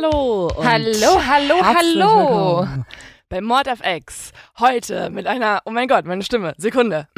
Hallo. Hallo, hallo, hallo. willkommen Bei Mord of X. Heute mit einer, oh mein Gott, meine Stimme, Sekunde.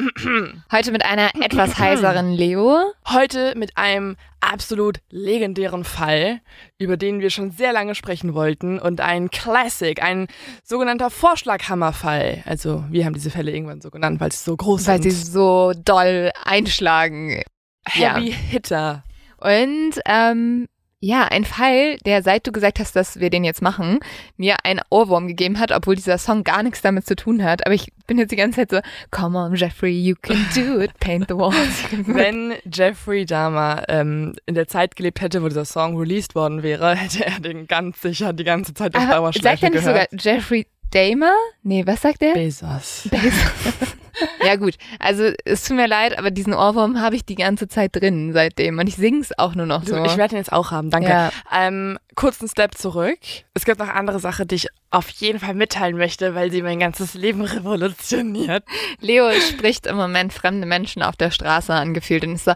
Heute mit einer etwas heiseren Leo. Heute mit einem absolut legendären Fall, über den wir schon sehr lange sprechen wollten und ein Classic, ein sogenannter Vorschlaghammerfall. Also wir haben diese Fälle irgendwann so genannt, weil sie so groß Weil sie sind. so doll einschlagen. Heavy Hitter. Und ähm, ja, ein Fall, der seit du gesagt hast, dass wir den jetzt machen, mir einen Ohrwurm gegeben hat, obwohl dieser Song gar nichts damit zu tun hat. Aber ich bin jetzt die ganze Zeit so, come on, Jeffrey, you can do it, paint the walls. Wenn Jeffrey Dahmer ähm, in der Zeit gelebt hätte, wo dieser Song released worden wäre, hätte er den ganz sicher die ganze Zeit auf Dauerschleife sagt er nicht sogar gehört. Jeffrey Dahmer? Nee, was sagt er? Bezos. ja gut, also es tut mir leid, aber diesen Ohrwurm habe ich die ganze Zeit drin seitdem und ich sing's auch nur noch Du, so. Ich werde den jetzt auch haben, danke. Ja. Ähm, kurzen Step zurück. Es gibt noch andere Sache, die ich auf jeden Fall mitteilen möchte, weil sie mein ganzes Leben revolutioniert. Leo spricht im Moment fremde Menschen auf der Straße angefühlt und ist so, hi,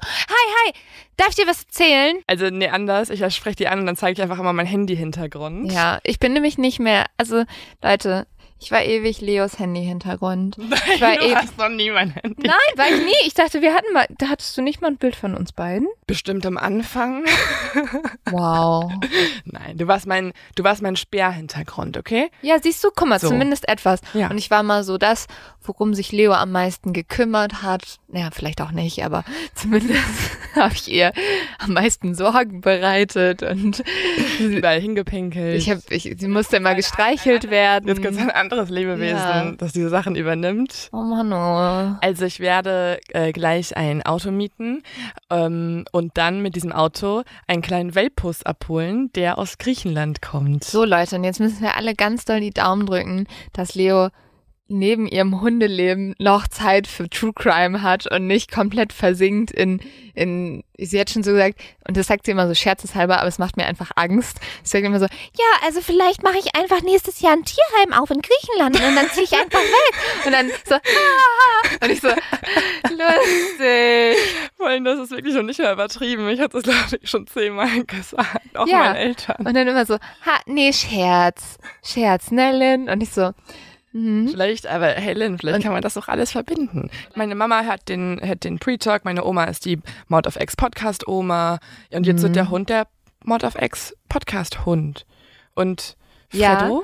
hi, darf ich dir was erzählen? Also nee, anders. Ich spreche die an und dann zeige ich einfach immer meinen Handy-Hintergrund. Ja, ich bin nämlich nicht mehr, also Leute, ich war ewig Leos Handy-Hintergrund. Ich war du hast noch nie mein Handy. Nein, war ich nie. Ich dachte, wir hatten mal, da hattest du nicht mal ein Bild von uns beiden? Bestimmt am Anfang. Wow. Nein, du warst mein, du warst mein Sperrhintergrund, okay? Ja, siehst du, guck mal, So. zumindest etwas. Ja. Und ich war mal so das, worum sich Leo am meisten gekümmert hat. Naja, vielleicht auch nicht, aber zumindest habe ich ihr am meisten Sorgen bereitet und Überall hingepinkelt. ich habe, ich, sie musste immer gestreichelt werden. Jetzt es ein anderes Lebewesen, Ja. das diese Sachen übernimmt. Oh Mann, oh. Also ich werde äh, gleich ein Auto mieten ähm, und dann mit diesem Auto einen kleinen Welpus abholen, der aus Griechenland kommt. So Leute, und jetzt müssen wir alle ganz doll die Daumen drücken, dass Leo neben ihrem Hundeleben noch Zeit für True Crime hat und nicht komplett versinkt in, in, sie hat schon so gesagt, und das sagt sie immer so scherzeshalber, aber es macht mir einfach Angst. Sie sagt immer so, ja, also vielleicht mache ich einfach nächstes Jahr ein Tierheim auf in Griechenland und dann ziehe ich einfach weg. Und dann so, ah, und ich so, lustig. Vor allem, das ist wirklich noch nicht mehr übertrieben. Ich hatte das, glaube ich, schon zehnmal gesagt. Auch Ja. meinen Eltern. Und dann immer so, ha, nee, Scherz, Scherz, ne, Lynn? Und ich so, mhm. Vielleicht, aber Helen, vielleicht kann man das doch alles verbinden. Meine Mama hat den, hat den Pre-Talk, meine Oma ist die Mod of X Podcast-Oma und jetzt Mhm. wird der Hund der Mod of X Podcast-Hund. Und Ja. Freddo,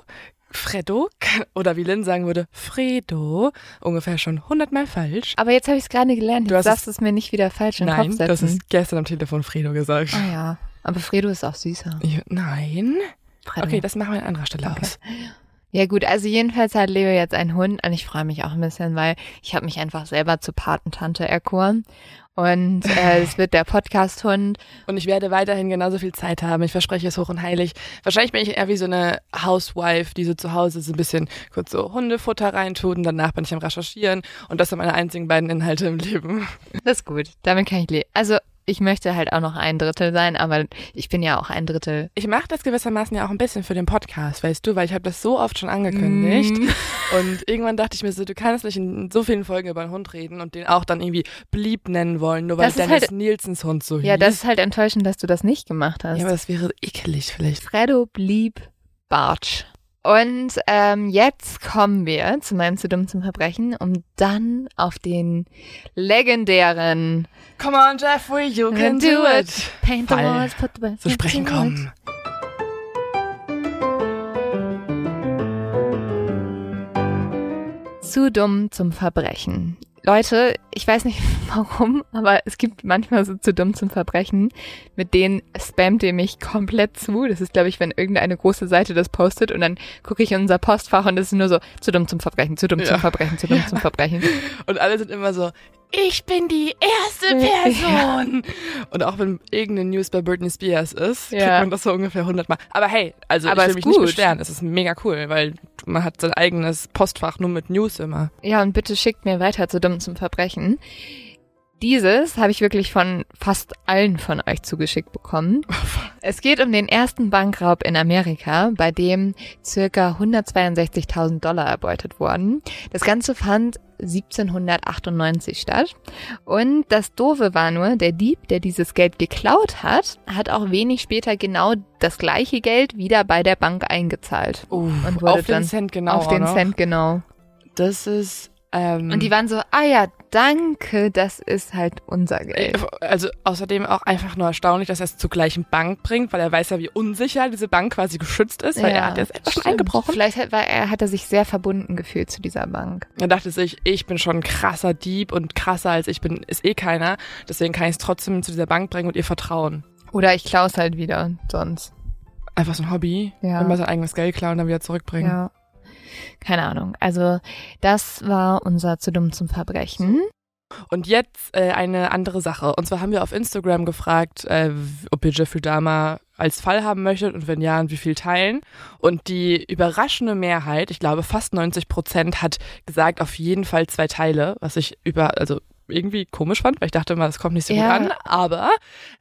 Freddo, oder wie Lynn sagen würde, Fredo, ungefähr schon hundertmal falsch. Aber jetzt habe ich es gerade gelernt. Du Jetzt hast darfst du es mir nicht wieder falsch in den Nein, Kopf setzen. das ist gestern am Telefon Fredo gesagt. Ah ja. Aber Fredo ist auch süßer. Ich, nein? Fredo. Okay, das machen wir an anderer Stelle Okay. aus. Ja gut, also jedenfalls hat Leo jetzt einen Hund und ich freue mich auch ein bisschen, weil ich habe mich einfach selber zur Patentante erkoren. Und äh, es wird der Podcast-Hund. Und ich werde weiterhin genauso viel Zeit haben. Ich verspreche es hoch und heilig. Wahrscheinlich bin ich eher wie so eine Housewife, die so zu Hause so ein bisschen kurz so Hundefutter reintut und danach bin ich am Recherchieren. Und das sind meine einzigen beiden Inhalte im Leben. Das ist gut. Damit kann ich leben. Also ich möchte halt auch noch ein Drittel sein, aber ich bin ja auch ein Drittel. Ich mache das gewissermaßen ja auch ein bisschen für den Podcast, weißt du, weil ich habe das so oft schon angekündigt. Mm. Und irgendwann dachte ich mir so, du kannst nicht in so vielen Folgen über einen Hund reden und den auch dann irgendwie Blieb nennen wollen, nur weil Das Dennis halt- Nielsens Hund so Ja, hieß. das ist halt enttäuschend, dass du das nicht gemacht hast. ja, aber das wäre ekelig vielleicht. Fredo blieb Bartsch. Und ähm, jetzt kommen wir zu meinem zu dumm zum Verbrechen, um dann auf den legendären Come on, Jeffrey, you can do it. Paint the walls, put the Zu sprechen kommen. Zu dumm zum Verbrechen. Leute, ich weiß nicht warum, aber es gibt manchmal so zu dumm zum Verbrechen, mit denen spammt ihr mich komplett zu. Das ist, glaube ich, wenn irgendeine große Seite das postet und dann gucke ich in unser Postfach und es ist nur so zu dumm zum Verbrechen, zu dumm Ja. zum Verbrechen, zu dumm Ja. zum Verbrechen. Und alle sind immer so, ich bin die erste Ja. Person. Und auch wenn irgendeine News bei Britney Spears ist, kriegt Ja. man das so ungefähr 100 Mal. Aber hey, also Aber ich will mich gut. nicht beschweren. Es ist mega cool, weil man hat sein eigenes Postfach nur mit News immer. Ja, und bitte schickt mir weiter zu dumm zum Verbrechen. Dieses habe ich wirklich von fast allen von euch zugeschickt bekommen. Es geht um den ersten Bankraub in Amerika, bei dem circa 162.000 Dollar erbeutet wurden. Das Ganze fand 1798 statt. Und das Doofe war nur, der Dieb, der dieses Geld geklaut hat, hat auch wenig später genau das gleiche Geld wieder bei der Bank eingezahlt. Uh, Und wurde auf dann den Cent genau. Auf den. Cent genau. Das ist. Ähm, Und die waren so, ah ja, danke, das ist halt unser Geld. also außerdem auch einfach nur erstaunlich, dass er es zur gleichen Bank bringt, weil er weiß ja, wie unsicher diese Bank quasi geschützt ist, weil er hat jetzt einfach schon eingebrochen. Vielleicht hat, war er, hat er sich sehr verbunden gefühlt zu dieser Bank. Er dachte sich, ich bin schon ein krasser Dieb und krasser als ich bin, ist eh keiner. Deswegen kann ich es trotzdem zu dieser Bank bringen und ihr vertrauen. Oder ich klaue es halt wieder, sonst. Einfach so ein Hobby. Ja. Immer sein eigenes Geld klauen und dann wieder zurückbringen. Ja. Keine Ahnung. Also, das war unser zu dumm zum Verbrechen. Und jetzt äh, eine andere Sache. Und zwar haben wir auf Instagram gefragt, äh, ob ihr Jeffrey Dahmer als Fall haben möchtet und wenn ja, und wie viel teilen. Und die überraschende Mehrheit, ich glaube fast 90 Prozent, hat gesagt, auf jeden Fall zwei Teile, was ich über, also irgendwie komisch fand, weil ich dachte immer, das kommt nicht so Ja. gut an. Aber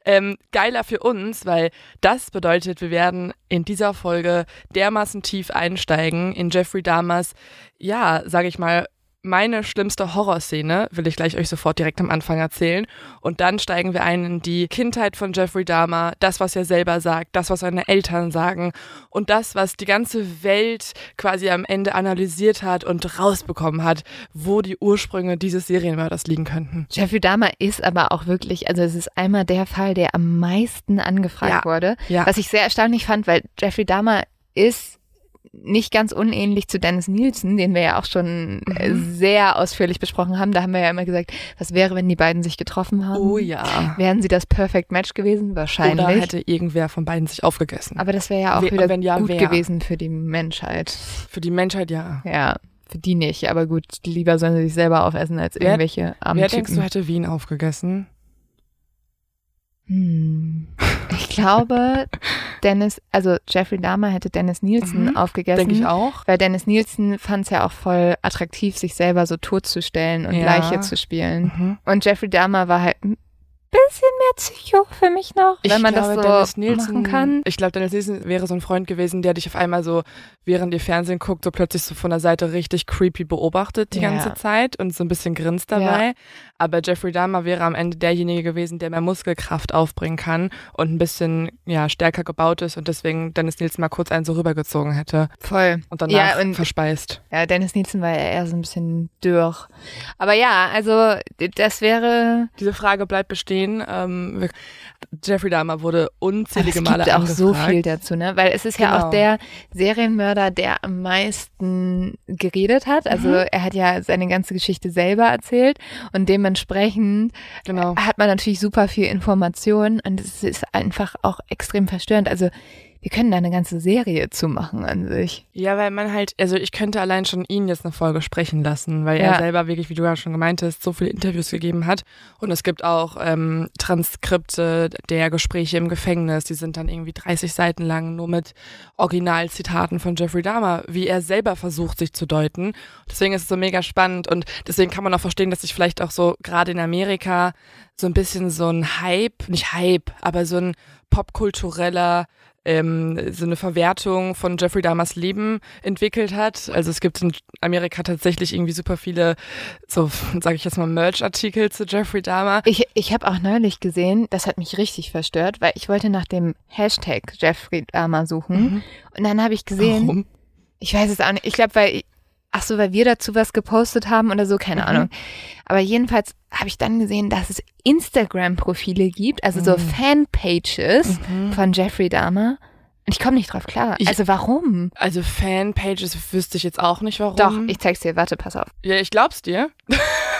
ähm, geiler für uns, weil das bedeutet, wir werden in dieser Folge dermaßen tief einsteigen in Jeffrey Dahmers, ja, sage ich mal, meine schlimmste Horrorszene will ich gleich euch sofort direkt am Anfang erzählen. Und dann steigen wir ein in die Kindheit von Jeffrey Dahmer, das, was er selber sagt, das, was seine Eltern sagen und das, was die ganze Welt quasi am Ende analysiert hat und rausbekommen hat, wo die Ursprünge dieses Serienmörders liegen könnten. Jeffrey Dahmer ist aber auch wirklich, also es ist einmal der Fall, der am meisten angefragt Ja. wurde. Ja. Was ich sehr erstaunlich fand, weil Jeffrey Dahmer ist nicht ganz unähnlich zu Dennis Nielsen, den wir ja auch schon äh, Mhm. sehr ausführlich besprochen haben. Da haben wir ja immer gesagt, was wäre, wenn die beiden sich getroffen haben? Oh ja. Wären sie das Perfect Match gewesen? Wahrscheinlich. Oder hätte irgendwer von beiden sich aufgegessen. Aber das wäre ja auch We- wieder ja, gut wer? gewesen für die Menschheit. Für die Menschheit ja. Ja, für die nicht. Aber gut, lieber sollen sie sich selber aufessen als Wer- irgendwelche armen Wer denkst du Typen. hätte Wien aufgegessen? Hm. Ich glaube, Dennis, also Jeffrey Dahmer hätte Dennis Nielsen Mhm. aufgegessen. Denke ich auch. Weil Dennis Nielsen fand es ja auch voll attraktiv, sich selber so totzustellen und Ja. Leiche zu spielen. Mhm. Und Jeffrey Dahmer war halt bisschen mehr Psycho für mich noch, Ich wenn man glaube, das so Dennis Nielsen, machen kann. Ich glaube, Dennis Nielsen wäre so ein Freund gewesen, der dich auf einmal so, während ihr Fernsehen guckt, so plötzlich so von der Seite richtig creepy beobachtet die Ja. ganze Zeit und so ein bisschen grinst dabei. Aber Jeffrey Dahmer wäre am Ende derjenige gewesen, der mehr Muskelkraft aufbringen kann und ein bisschen ja stärker gebaut ist und deswegen Dennis Nielsen mal kurz einen so rübergezogen hätte Voll. und danach Ja, und- verspeist. Ja, Dennis Nielsen war ja eher so ein bisschen dürr. Aber ja, also das wäre. Diese Frage bleibt bestehen. Ähm, wir- Jeffrey Dahmer wurde Aber unzählige es Male gibt auch angefragt. so viel dazu, ne? Weil es ist ja Genau. auch der Serienmörder, der am meisten geredet hat. Also Mhm. er hat ja seine ganze Geschichte selber erzählt und dementsprechend Genau. hat man natürlich super viel Information und es ist einfach auch extrem verstörend. Also wir können da eine ganze Serie zu machen an sich. Ja, weil man halt, also ich könnte allein schon ihn jetzt eine Folge sprechen lassen, weil Ja. er selber wirklich, wie du ja schon gemeint hast, so viele Interviews gegeben hat. Und es gibt auch ähm, Transkripte der Gespräche im Gefängnis, die sind dann irgendwie 30 Seiten lang, nur mit Originalzitaten von Jeffrey Dahmer, wie er selber versucht, sich zu deuten. Deswegen ist es so mega spannend und deswegen kann man auch verstehen, dass sich vielleicht auch so gerade in Amerika so ein bisschen so ein Hype, nicht Hype, aber so ein popkultureller ähm, so eine Verwertung von Jeffrey Dahmers Leben entwickelt hat. Also es gibt in Amerika tatsächlich irgendwie super viele, so sage ich jetzt mal, Merch-Artikel zu Jeffrey Dahmer. Ich, ich habe auch neulich gesehen, das hat mich richtig verstört, weil ich wollte nach dem Hashtag Jeffrey Dahmer suchen. Und dann habe ich gesehen, Warum? ich weiß es auch nicht, ich glaube, weil, ach so, weil wir dazu was gepostet haben oder so, keine Mhm. Ahnung. Aber jedenfalls habe ich dann gesehen, dass es Instagram-Profile gibt, also so Mhm. Fanpages von Jeffrey Dahmer. Und ich komme nicht drauf klar. Ich- also warum? Also Fanpages wüsste ich jetzt auch nicht, warum. Doch, ich zeig's dir, warte, pass auf. ja, ich glaub's dir.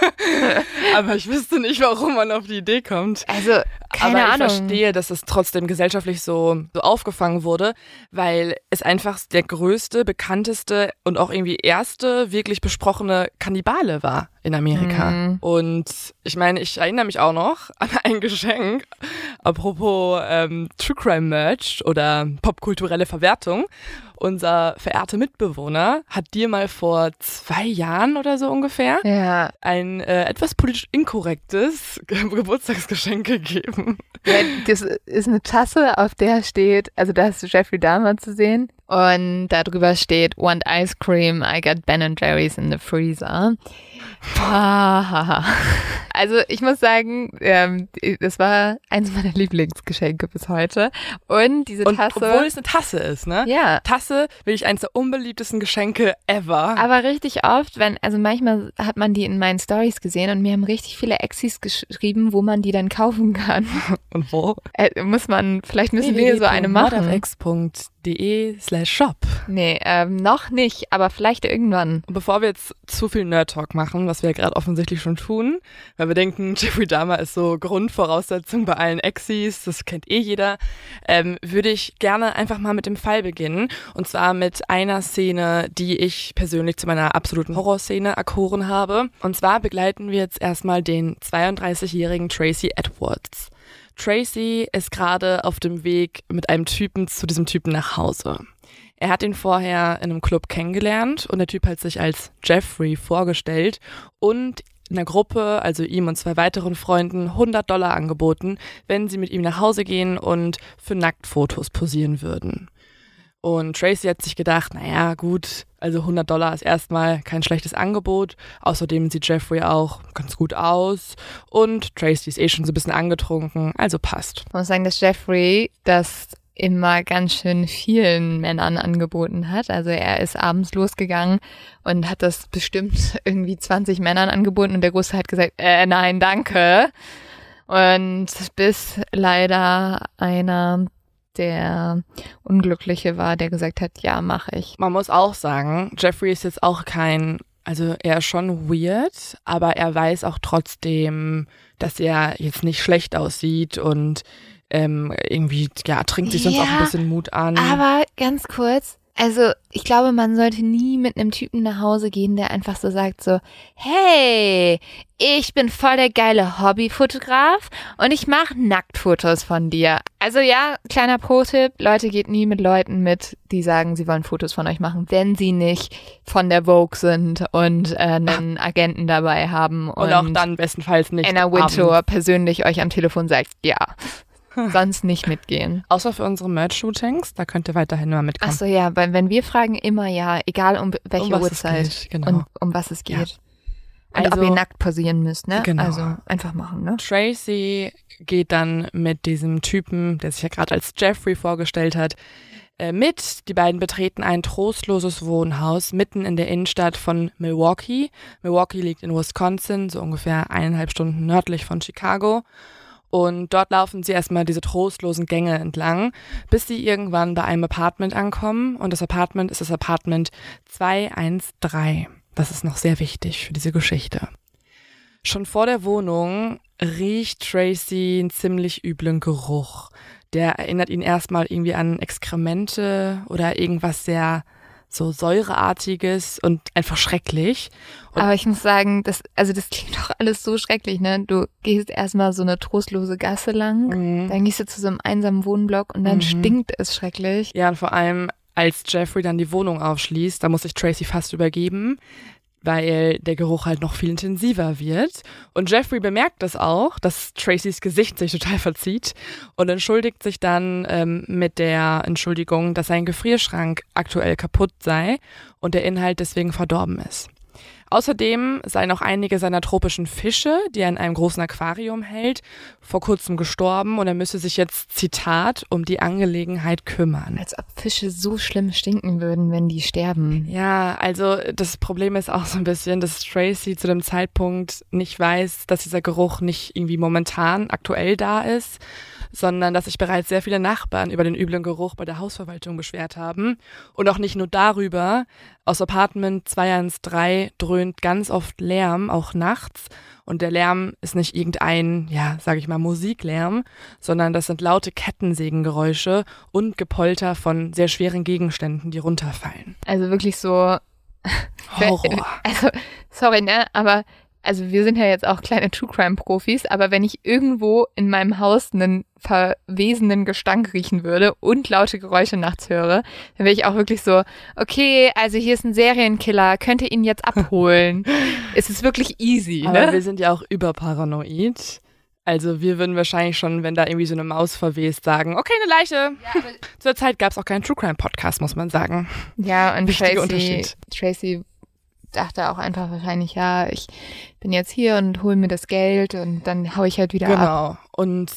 Aber ich wüsste nicht, warum man auf die Idee kommt. Also, keine Aber ich Ahnung. verstehe, dass es trotzdem gesellschaftlich so, so aufgefangen wurde, weil es einfach der größte, bekannteste und auch irgendwie erste wirklich besprochene Kannibale war in Amerika. Mhm. Und ich meine, ich erinnere mich auch noch an ein Geschenk, apropos ähm, True Crime Merch oder popkulturelle Verwertung. Unser verehrter Mitbewohner hat dir mal vor zwei Jahren oder so ungefähr Ja, ein äh, etwas politisch inkorrektes Ge Geburtstagsgeschenk gegeben. Ja, das ist eine Tasse, auf der steht, also da ist Jeffrey Dahmer zu sehen und darüber steht Want Ice Cream, I got Ben Jerry's in the freezer. Also ich muss sagen, ähm, das war eins meiner Lieblingsgeschenke bis heute und diese Und Tasse, obwohl es eine Tasse ist, ne? ja, Tasse wirklich eines der unbeliebtesten Geschenke ever. aber richtig oft, wenn, also manchmal hat man die in meinen Stories gesehen und mir haben richtig viele Exis geschrieben, wo man die dann kaufen kann. Und wo? Äh, muss man, vielleicht müssen wir so eine machen. www.modafx.de slash shop. Nee, ähm, noch nicht, aber vielleicht irgendwann. Bevor wir jetzt zu viel Nerd-Talk machen, was wir ja gerade offensichtlich schon tun, weil wir denken, Jeffrey Dahmer ist so Grundvoraussetzung bei allen Exis, das kennt eh jeder, ähm, würde ich gerne einfach mal mit dem Fall beginnen. Und zwar mit einer Szene, die ich persönlich zu meiner absoluten Horrorszene erkoren habe. Und zwar begleiten wir jetzt erstmal den 32-jährigen Tracy Edwards. Tracy ist gerade auf dem Weg mit einem Typen zu diesem Typen nach Hause. Er hat ihn vorher in einem Club kennengelernt und der Typ hat sich als Jeffrey vorgestellt und in der Gruppe, also ihm und zwei weiteren Freunden, 100 Dollar angeboten, wenn sie mit ihm nach Hause gehen und für Nacktfotos posieren würden. Und Tracy hat sich gedacht, naja, gut, also 100 Dollar ist erstmal kein schlechtes Angebot. Außerdem sieht Jeffrey auch ganz gut aus. Und Tracy ist eh schon so ein bisschen angetrunken, also passt. Ich muss sagen, dass Jeffrey das immer ganz schön vielen Männern angeboten hat. Also er ist abends losgegangen und hat das bestimmt irgendwie 20 Männern angeboten und der Große hat gesagt, äh, nein, danke. Und bis leider einer der Unglückliche war, der gesagt hat, ja, mache ich. Man muss auch sagen, Jeffrey ist jetzt auch kein, also er ist schon weird, aber er weiß auch trotzdem, dass er jetzt nicht schlecht aussieht und ähm, irgendwie, ja, trinkt sich sonst auch Ja, ein bisschen Mut an. Aber ganz kurz, also ich glaube, man sollte nie mit einem Typen nach Hause gehen, der einfach so sagt so, hey, ich bin voll der geile Hobbyfotograf und ich mache Nacktfotos von dir. Also ja, kleiner Pro-Tipp, Leute geht nie mit Leuten mit, die sagen, sie wollen Fotos von euch machen, wenn sie nicht von der Vogue sind und äh, einen Agenten dabei haben und, und auch dann bestenfalls nicht. Anna abends. Wintour persönlich euch am Telefon sagt, ja, sonst nicht mitgehen. Außer für unsere Merch-Shootings, da könnt ihr weiterhin mal mitkommen. Ach so, ja, weil wenn wir fragen, immer ja, egal um welche Um Uhrzeit geht, genau. und um was es geht. Ja. Und ob Also- ihr nackt posieren müsst, ne? Genau. Also einfach machen, ne? Tracy geht dann mit diesem Typen, der sich ja gerade als Jeffrey vorgestellt hat, äh, mit. Die beiden betreten ein trostloses Wohnhaus mitten in der Innenstadt von Milwaukee. Milwaukee liegt in Wisconsin, so ungefähr eineinhalb Stunden nördlich von Chicago. Und dort laufen sie erstmal diese trostlosen Gänge entlang, bis sie irgendwann bei einem Apartment ankommen. Und das Apartment ist das Apartment 213. Das ist noch sehr wichtig für diese Geschichte. Schon vor der Wohnung riecht Tracy einen ziemlich üblen Geruch. der erinnert ihn erstmal irgendwie an Exkremente oder irgendwas sehr so säureartiges und einfach schrecklich. Und Aber ich muss sagen, das, also das klingt doch alles so schrecklich, ne? Du gehst erstmal so eine trostlose Gasse lang, Mhm. dann gehst du zu so einem einsamen Wohnblock und dann Mhm. stinkt es schrecklich. Ja, und vor allem, als Jeffrey dann die Wohnung aufschließt, da muss sich Tracy fast übergeben, weil der Geruch halt noch viel intensiver wird. Und Jeffrey bemerkt das auch, dass Tracys Gesicht sich total verzieht und entschuldigt sich dann ähm, mit der Entschuldigung, dass sein Gefrierschrank aktuell kaputt sei und der Inhalt deswegen verdorben ist. Außerdem seien auch einige seiner tropischen Fische, die er in einem großen Aquarium hält, vor kurzem gestorben und er müsse sich jetzt, Zitat, um die Angelegenheit kümmern. Als ob Fische so schlimm stinken würden, wenn die sterben. Ja, also das Problem ist auch so ein bisschen, dass Tracy zu dem Zeitpunkt nicht weiß, dass dieser Geruch nicht irgendwie momentan aktuell da ist, sondern dass sich bereits sehr viele Nachbarn über den üblen Geruch bei der Hausverwaltung beschwert haben. Und auch nicht nur darüber. Aus Apartment 213 dröhnt ganz oft Lärm, auch nachts. Und der Lärm ist nicht irgendein, ja, sag ich mal, Musiklärm, sondern das sind laute Kettensägengeräusche und Gepolter von sehr schweren Gegenständen, die runterfallen. Also wirklich so, Horror. also sorry, ne, aber also wir sind ja jetzt auch kleine True Crime Profis, aber wenn ich irgendwo in meinem Haus einen verwesenen Gestank riechen würde und laute Geräusche nachts höre, dann wäre ich auch wirklich so, okay, also hier ist ein Serienkiller, könnt ihr ihn jetzt abholen? es ist wirklich easy, Aber ne? wir sind ja auch überparanoid. Also wir würden wahrscheinlich schon, wenn da irgendwie so eine Maus verwest, sagen, okay, eine Leiche. Zur Zeit gab es auch keinen True Crime Podcast, muss man sagen. Ja, und Wichtiger Tracy, Unterschied. Tracy dachte auch einfach wahrscheinlich, ja, ich bin jetzt hier und hol mir das Geld und dann hau ich halt wieder ab. Genau. Und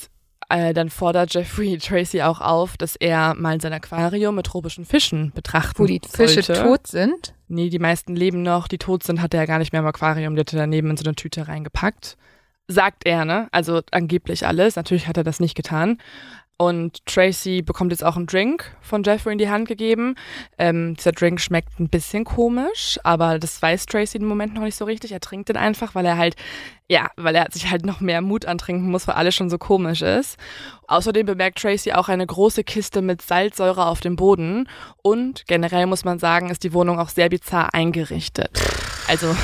äh, dann fordert Jeffrey Tracy auch auf, dass er mal sein Aquarium mit tropischen Fischen betrachten Wo die Fische sollte. tot sind. Nee, die meisten leben noch. Die tot sind, hat er ja gar nicht mehr im Aquarium. Die hat er daneben in so eine Tüte reingepackt. Sagt er, ne? Also angeblich alles. Natürlich hat er das nicht getan. Und Tracy bekommt jetzt auch einen Drink von Jeffrey in die Hand gegeben. Ähm, dieser Drink schmeckt ein bisschen komisch, aber das weiß Tracy im Moment noch nicht so richtig. Er trinkt den einfach, weil er halt, ja, weil er sich halt noch mehr Mut antrinken muss, weil alles schon so komisch ist. Außerdem bemerkt Tracy auch eine große Kiste mit Salzsäure auf dem Boden. Und generell muss man sagen, ist die Wohnung auch sehr bizarr eingerichtet. Also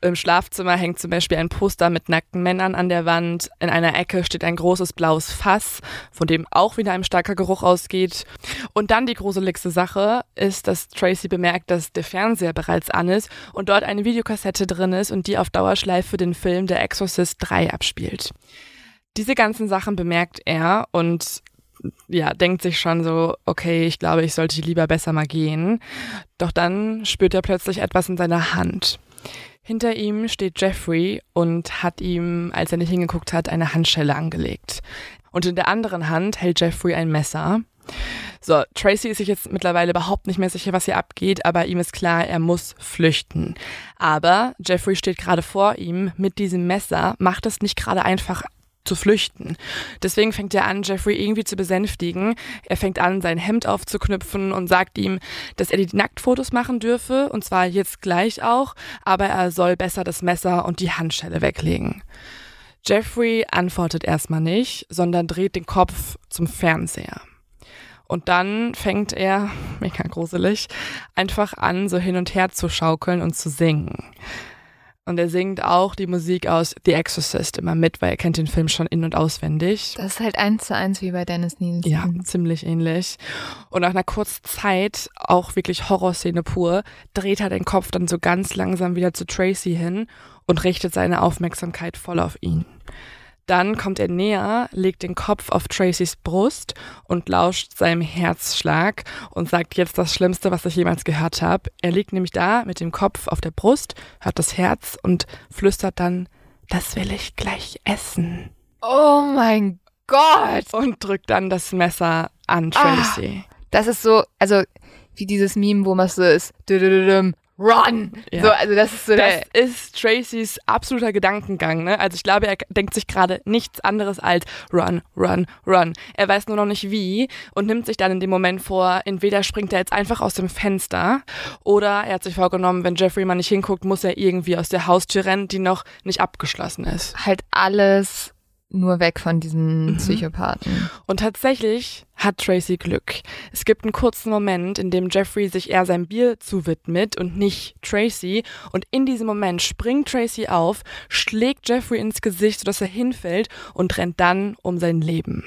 im Schlafzimmer hängt zum Beispiel ein Poster mit nackten Männern an der Wand. In einer Ecke steht ein großes blaues Fass, von dem auch wieder ein starker Geruch ausgeht. Und dann die gruseligste Sache ist, dass Tracy bemerkt, dass der Fernseher bereits an ist und dort eine Videokassette drin ist und die auf Dauerschleife den Film Der Exorcist 3 abspielt. Diese ganzen Sachen bemerkt er und ja, denkt sich schon so, okay, ich glaube, ich sollte lieber besser mal gehen. Doch dann spürt er plötzlich etwas in seiner Hand. Hinter ihm steht Jeffrey und hat ihm, als er nicht hingeguckt hat, eine Handschelle angelegt. Und in der anderen Hand hält Jeffrey ein Messer. So, Tracy ist sich jetzt mittlerweile überhaupt nicht mehr sicher, was hier abgeht, aber ihm ist klar, er muss flüchten. Aber Jeffrey steht gerade vor ihm mit diesem Messer, macht es nicht gerade einfach zu flüchten. Deswegen fängt er an, Jeffrey irgendwie zu besänftigen. Er fängt an, sein Hemd aufzuknüpfen und sagt ihm, dass er die Nacktfotos machen dürfe, und zwar jetzt gleich auch, aber er soll besser das Messer und die Handschelle weglegen. Jeffrey antwortet erstmal nicht, sondern dreht den Kopf zum Fernseher. Und dann fängt er, mega gruselig, einfach an, so hin und her zu schaukeln und zu singen. Und er singt auch die Musik aus The Exorcist immer mit, weil er kennt den Film schon in- und auswendig. Das ist halt eins zu eins wie bei Dennis Nielsen. Ja, ziemlich ähnlich. Und nach einer kurzen Zeit, auch wirklich Horrorszene pur, dreht er den Kopf dann so ganz langsam wieder zu Tracy hin und richtet seine Aufmerksamkeit voll auf ihn. Dann kommt er näher, legt den Kopf auf Tracys Brust und lauscht seinem Herzschlag und sagt jetzt das Schlimmste, was ich jemals gehört habe. Er liegt nämlich da mit dem Kopf auf der Brust, hört das Herz und flüstert dann, das will ich gleich essen. Oh mein Gott! Und drückt dann das Messer an Tracy. Das ist so, also wie dieses Meme, wo man so ist, run! Ja. So, also das ist so Das ist Tracys absoluter Gedankengang. Ne? Also ich glaube, er denkt sich gerade nichts anderes als run, run, run. Er weiß nur noch nicht wie und nimmt sich dann in dem Moment vor, entweder springt er jetzt einfach aus dem Fenster oder er hat sich vorgenommen, wenn Jeffrey mal nicht hinguckt, muss er irgendwie aus der Haustür rennen, die noch nicht abgeschlossen ist. halt alles nur weg von diesen Mhm. Psychopathen. Und tatsächlich hat Tracy Glück. Es gibt einen kurzen Moment, in dem Jeffrey sich eher seinem Bier zuwidmet und nicht Tracy. Und in diesem Moment springt Tracy auf, schlägt Jeffrey ins Gesicht, sodass er hinfällt und rennt dann um sein Leben.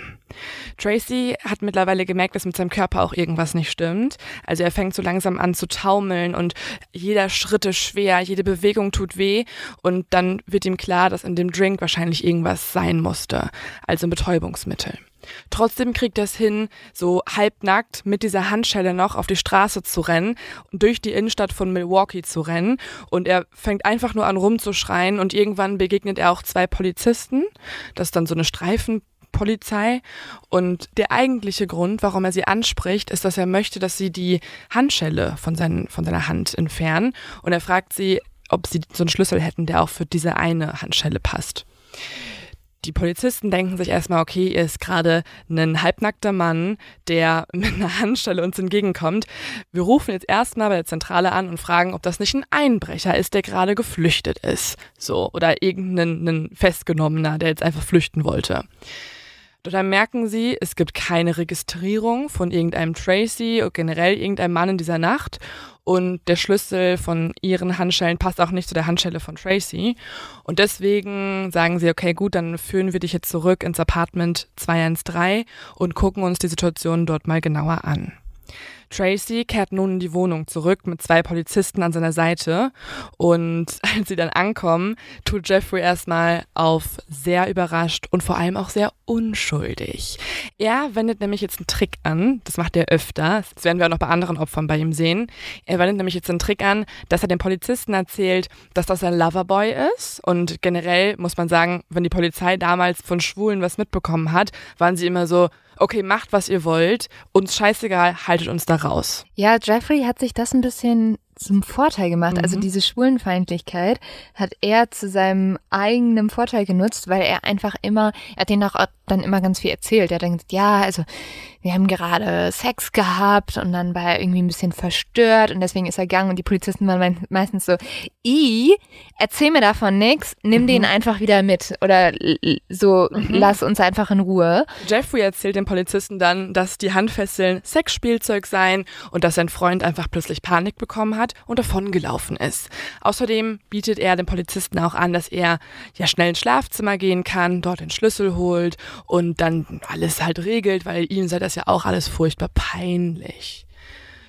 Tracy hat mittlerweile gemerkt, dass mit seinem Körper auch irgendwas nicht stimmt. Also er fängt so langsam an zu taumeln und jeder Schritt ist schwer, jede Bewegung tut weh und dann wird ihm klar, dass in dem Drink wahrscheinlich irgendwas sein musste, also ein Betäubungsmittel. Trotzdem kriegt er es hin, so halbnackt mit dieser Handschelle noch auf die Straße zu rennen und durch die Innenstadt von Milwaukee zu rennen. Und er fängt einfach nur an rumzuschreien und irgendwann begegnet er auch zwei Polizisten. Das ist dann so eine Streifenpolizei. Und der eigentliche Grund, warum er sie anspricht, ist, dass er möchte, dass sie die Handschelle von, seinen, von seiner Hand entfernen. Und er fragt sie, ob sie so einen Schlüssel hätten, der auch für diese eine Handschelle passt. Die Polizisten denken sich erstmal, okay, er ist gerade ein halbnackter Mann, der mit einer Handschelle uns entgegenkommt. Wir rufen jetzt erstmal bei der Zentrale an und fragen, ob das nicht ein Einbrecher ist, der gerade geflüchtet ist. So, oder irgendein ein Festgenommener, der jetzt einfach flüchten wollte. Doch dann merken sie, es gibt keine Registrierung von irgendeinem Tracy oder generell irgendeinem Mann in dieser Nacht. Und der Schlüssel von ihren Handschellen passt auch nicht zu der Handschelle von Tracy. Und deswegen sagen sie, okay, gut, dann führen wir dich jetzt zurück ins Apartment 213 und gucken uns die Situation dort mal genauer an. Tracy kehrt nun in die Wohnung zurück mit zwei Polizisten an seiner Seite und als sie dann ankommen, tut Jeffrey erstmal auf sehr überrascht und vor allem auch sehr unschuldig. Er wendet nämlich jetzt einen Trick an, das macht er öfter, das werden wir auch noch bei anderen Opfern bei ihm sehen. Er wendet nämlich jetzt einen Trick an, dass er den Polizisten erzählt, dass das ein Loverboy ist und generell muss man sagen, wenn die Polizei damals von Schwulen was mitbekommen hat, waren sie immer so, okay, macht, was ihr wollt, uns scheißegal, haltet uns da raus. Ja, Jeffrey hat sich das ein bisschen zum Vorteil gemacht. Also Mhm. diese Schwulenfeindlichkeit hat er zu seinem eigenen Vorteil genutzt, weil er einfach immer, er hat denen auch dann immer ganz viel erzählt. Er hat dann gesagt, ja, also wir haben gerade Sex gehabt und dann war er irgendwie ein bisschen verstört und deswegen ist er gegangen und die Polizisten waren mei- meistens so, i, erzähl mir davon nix, nimm Mhm. den einfach wieder mit oder so, lass uns einfach in Ruhe. Jeffrey erzählt den Polizisten dann, dass die Handfesseln Sexspielzeug seien und dass sein Freund einfach plötzlich Panik bekommen hat und davongelaufen ist. Außerdem bietet er den Polizisten auch an, dass er ja schnell ins Schlafzimmer gehen kann, dort den Schlüssel holt und dann alles halt regelt, weil ihm sei das ja auch alles furchtbar peinlich.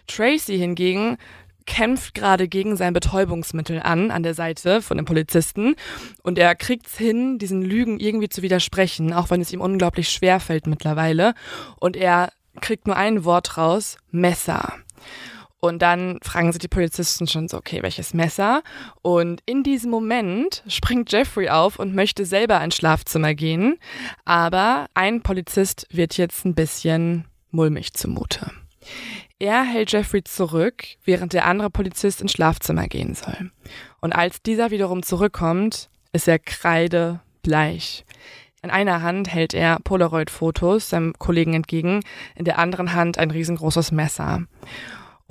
Tracy hingegen kämpft gerade gegen sein Betäubungsmittel an, an der Seite von dem Polizisten. Und er kriegt's hin, diesen Lügen irgendwie zu widersprechen, auch wenn es ihm unglaublich schwer fällt mittlerweile. Und er kriegt nur ein Wort raus, Messer. Und dann fragen sich die Polizisten schon so, okay, welches Messer? Und in diesem Moment springt Jeffrey auf und möchte selber ins Schlafzimmer gehen. Aber ein Polizist wird jetzt ein bisschen mulmig zumute. Er hält Jeffrey zurück, während der andere Polizist ins Schlafzimmer gehen soll. Und als dieser wiederum zurückkommt, ist er kreidebleich. In einer Hand hält er Polaroid-Fotos seinem Kollegen entgegen, in der anderen Hand ein riesengroßes Messer.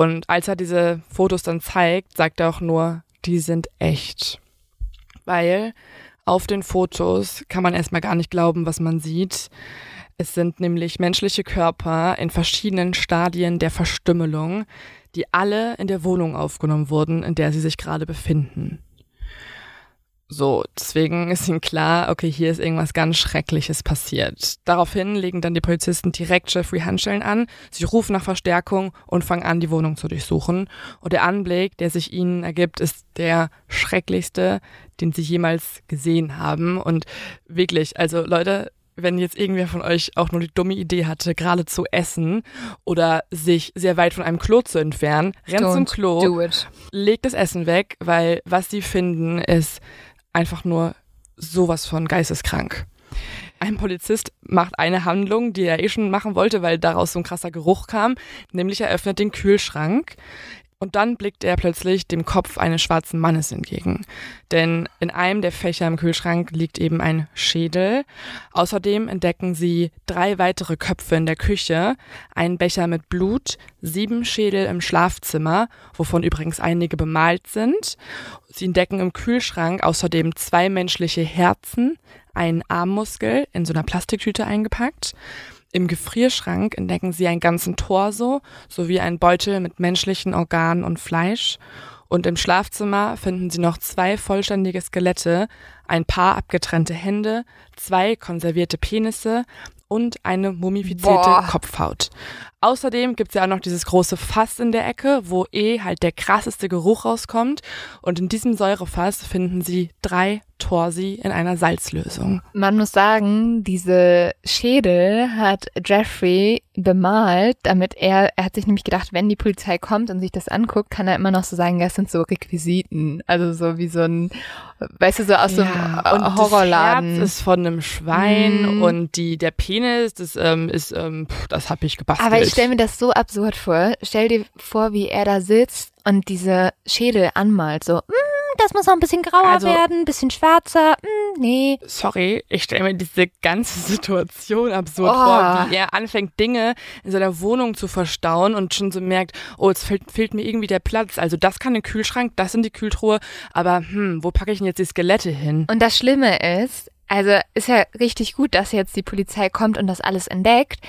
Und als er diese Fotos dann zeigt, sagt er auch nur, die sind echt. Weil auf den Fotos kann man erstmal gar nicht glauben, was man sieht. Es sind nämlich menschliche Körper in verschiedenen Stadien der Verstümmelung, die alle in der Wohnung aufgenommen wurden, in der sie sich gerade befinden. So, deswegen ist ihnen klar, okay, hier ist irgendwas ganz Schreckliches passiert. Daraufhin legen dann die Polizisten direkt Jeffrey Handschellen an, sie rufen nach Verstärkung und fangen an, die Wohnung zu durchsuchen. Und der Anblick, der sich ihnen ergibt, ist der schrecklichste, den sie jemals gesehen haben. Und wirklich, also Leute, wenn jetzt irgendwer von euch auch nur die dumme Idee hatte, gerade zu essen oder sich sehr weit von einem Klo zu entfernen, rennt zum Don't Klo, do it. legt das Essen weg, weil was sie finden, ist einfach nur sowas von geisteskrank. Ein Polizist macht eine Handlung, die er eh schon machen wollte, weil daraus so ein krasser Geruch kam, nämlich er öffnet den Kühlschrank und dann blickt er plötzlich dem Kopf eines schwarzen Mannes entgegen. Denn in einem der Fächer im Kühlschrank liegt eben ein Schädel. Außerdem entdecken sie drei weitere Köpfe in der Küche, einen Becher mit Blut, sieben Schädel im Schlafzimmer, wovon übrigens einige bemalt sind. Sie entdecken im Kühlschrank außerdem zwei menschliche Herzen, einen Armmuskel in so einer Plastiktüte eingepackt. Im Gefrierschrank entdecken sie einen ganzen Torso sowie einen Beutel mit menschlichen Organen und Fleisch. Und im Schlafzimmer finden sie noch zwei vollständige Skelette, ein paar abgetrennte Hände, zwei konservierte Penisse und eine mumifizierte Boah. Kopfhaut. Außerdem gibt's ja auch noch dieses große Fass in der Ecke, wo eh halt der krasseste Geruch rauskommt. Und in diesem Säurefass finden sie drei Torsi in einer Salzlösung. Man muss sagen, diese Schädel hat Jeffrey bemalt, damit er, er hat sich nämlich gedacht, wenn die Polizei kommt und sich das anguckt, kann er immer noch so sagen, das sind so Requisiten. Also so wie so ein, weißt du, so aus so einem und Horrorladen. das Herz ist von einem Schwein Mm. und die, der Penis, das ähm, ist, ähm, pff, das habe ich gebastelt. Aber ich stelle mir das so absurd vor. Stell dir vor, wie er da sitzt und diese Schädel anmalt. So, mm, das muss noch ein bisschen grauer Also- werden, ein bisschen schwarzer. Mm, nee. Sorry, ich stelle mir diese ganze Situation absurd Oh. vor, wie er anfängt, Dinge in seiner Wohnung zu verstauen und schon so merkt, oh, jetzt fehlt, fehlt mir irgendwie der Platz. Also das kann ein Kühlschrank, das in die Kühltruhe, aber hm, wo packe ich denn jetzt die Skelette hin? Und das Schlimme ist, also ist ja richtig gut, dass jetzt die Polizei kommt und das alles entdeckt.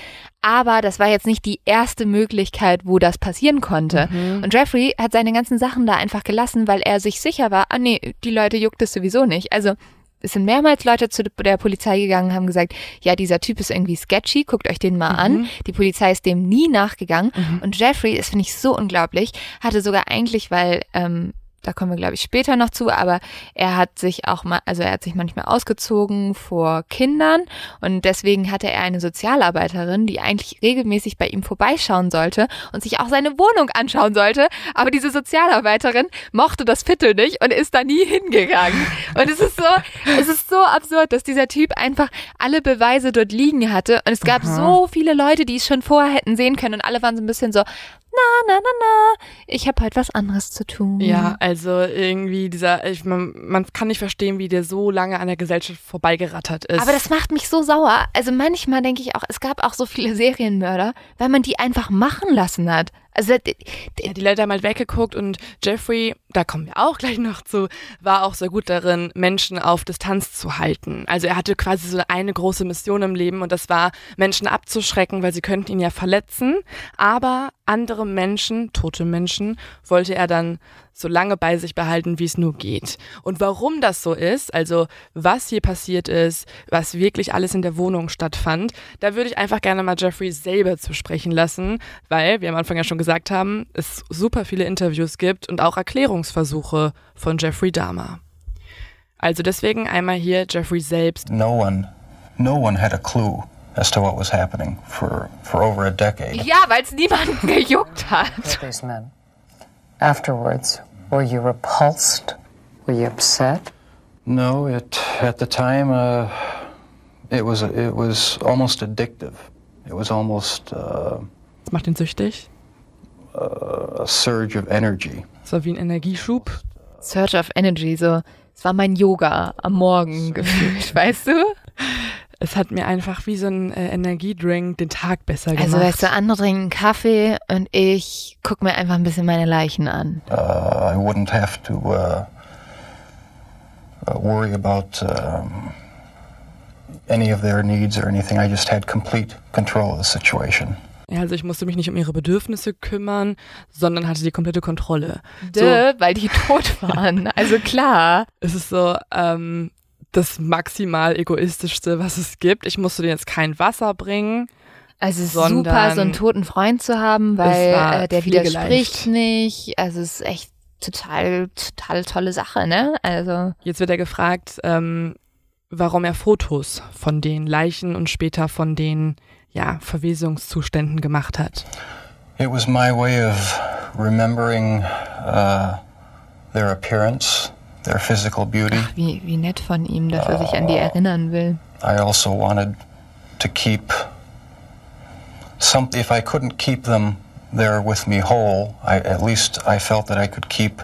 Aber das war jetzt nicht die erste Möglichkeit, wo das passieren konnte. Und Jeffrey hat seine ganzen Sachen da einfach gelassen, weil er sich sicher war, ah nee, die Leute juckt es sowieso nicht. Also es sind mehrmals Leute zu der Polizei gegangen, haben gesagt, ja, dieser Typ ist irgendwie sketchy, guckt euch den mal an. Die Polizei ist dem nie nachgegangen. Und Jeffrey, das finde ich so unglaublich, hatte sogar eigentlich, weil, ähm, da kommen wir, glaube ich, später noch zu, aber er hat sich auch mal, also er hat sich manchmal ausgezogen vor Kindern und deswegen hatte er eine Sozialarbeiterin, die eigentlich regelmäßig bei ihm vorbeischauen sollte und sich auch seine Wohnung anschauen sollte, aber diese Sozialarbeiterin mochte das Viertel nicht und ist da nie hingegangen. Und es ist so, es ist so absurd, dass dieser Typ einfach alle Beweise dort liegen hatte. Und es gab so viele Leute, die es schon vorher hätten sehen können und alle waren so ein bisschen so, na, na, na, na, ich habe halt was anderes zu tun. Ja, also irgendwie dieser, ich, man, man kann nicht verstehen, wie der so lange an der Gesellschaft vorbeigerattert ist. Aber das macht mich so sauer. Also manchmal denke ich auch, es gab auch so viele Serienmörder, weil man die einfach machen lassen hat. Also Ja, die Leute haben halt weggeguckt und Jeffrey, da kommen wir auch gleich noch zu, war auch sehr gut darin, Menschen auf Distanz zu halten. Also er hatte quasi so eine große Mission im Leben und das war, Menschen abzuschrecken, weil sie könnten ihn ja verletzen. Aber andere Menschen, tote Menschen, wollte er dann so lange bei sich behalten, wie es nur geht. Und warum das so ist, also was hier passiert ist, was wirklich alles in der Wohnung stattfand, da würde ich einfach gerne mal Jeffrey selber zu sprechen lassen, weil, wie am Anfang ja schon gesagt haben, es super viele Interviews gibt und auch Erklärungsversuche von Jeffrey Dahmer. Also deswegen einmal hier Jeffrey selbst. No one, no one had a clue as to what was happening for, for over a decade. ja, weil es niemanden gejuckt hat. Afterwards, were you repulsed? Were you upset? No, it at the time uh, it was it was almost addictive. It was almost uh, Das macht ihn süchtig. a surge of energy. So wie ein Energieschub. Search of Energy, so, es war mein Yoga am Morgen gefühlt, weißt du? Es hat mir einfach wie so ein äh, Energiedrink den Tag besser gemacht. Also weißt du, andere trinken Kaffee und ich guck mir einfach ein bisschen meine Leichen an. Uh, I wouldn't have to uh, uh, worry about um, any of their needs or anything. I just had complete control of the situation. Ja, also ich musste mich nicht um ihre Bedürfnisse kümmern, sondern hatte die komplette Kontrolle. Dö, weil die tot waren. Also klar. Es ist so ähm, das maximal egoistischste, was es gibt. Ich musste denen jetzt kein Wasser bringen. Also es ist super, so einen toten Freund zu haben, weil äh, der widerspricht nicht. Also es ist echt total, total tolle Sache, ne? Also Jetzt wird er gefragt, ähm, warum er Fotos von den Leichen und später von den ja, Verwesungszuständen gemacht hat. It was my way of remembering uh, their appearance, their physical beauty. wie, wie nett von ihm, dass er sich an die erinnern will. I also wanted to keep some. If I couldn't keep them there with me whole, I, at least I felt that I could keep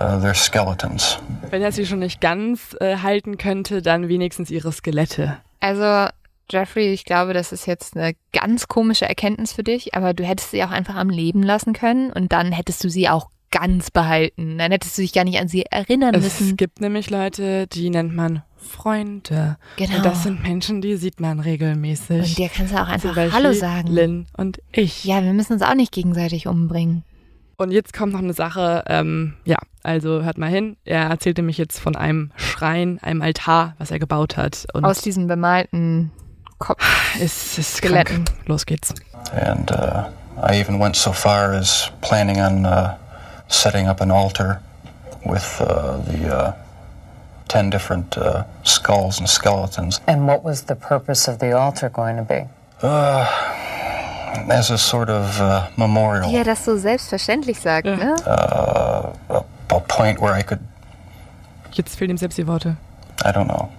uh, their skeletons. Wenn er sie schon nicht ganz äh, halten könnte, dann wenigstens ihre Skelette. Also Jeffrey, ich glaube, das ist jetzt eine ganz komische Erkenntnis für dich, aber du hättest sie auch einfach am Leben lassen können und dann hättest du sie auch ganz behalten. Dann hättest du dich gar nicht an sie erinnern Es müssen. gibt nämlich Leute, die nennt man Freunde. Genau. Und das sind Menschen, die sieht man regelmäßig. Und dir kannst du auch einfach Hallo sagen. Lynn und ich. Ja, wir müssen uns auch nicht gegenseitig umbringen. Und jetzt kommt noch eine Sache, ähm, ja, also hört mal hin. Er erzählte mich jetzt von einem Schrein, einem Altar, was er gebaut hat. Und Aus diesen bemalten Kopf. ist, ist Skeletten. krank. Los geht's. And uh, I even went so far as planning on uh, setting up an altar with uh, the uh, 10 different uh, skulls and skeletons And what was the purpose of the altar going to be? as a sort of uh, memorial, Wie er das so selbstverständlich sagt, Ja. ne? a, a point where I could, Jetzt fehlen ihm selbst die Worte. I don't know.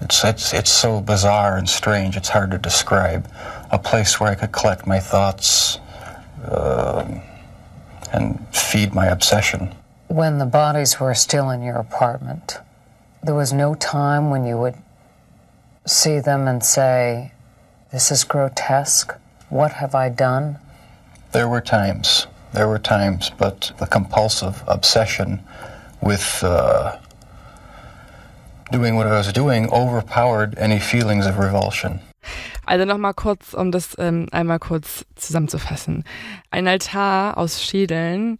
It's, it's, it's so bizarre and strange, it's hard to describe. A place where I could collect my thoughts um and feed my obsession. When the bodies were still in your apartment, there was no time when you would see them and say, This is grotesque. What have I done? There were times, there were times, but the compulsive obsession with uh, doing what I was doing overpowered any feelings of revulsion. Also nochmal kurz, um das ähm, einmal kurz zusammenzufassen. Ein Altar aus Schädeln,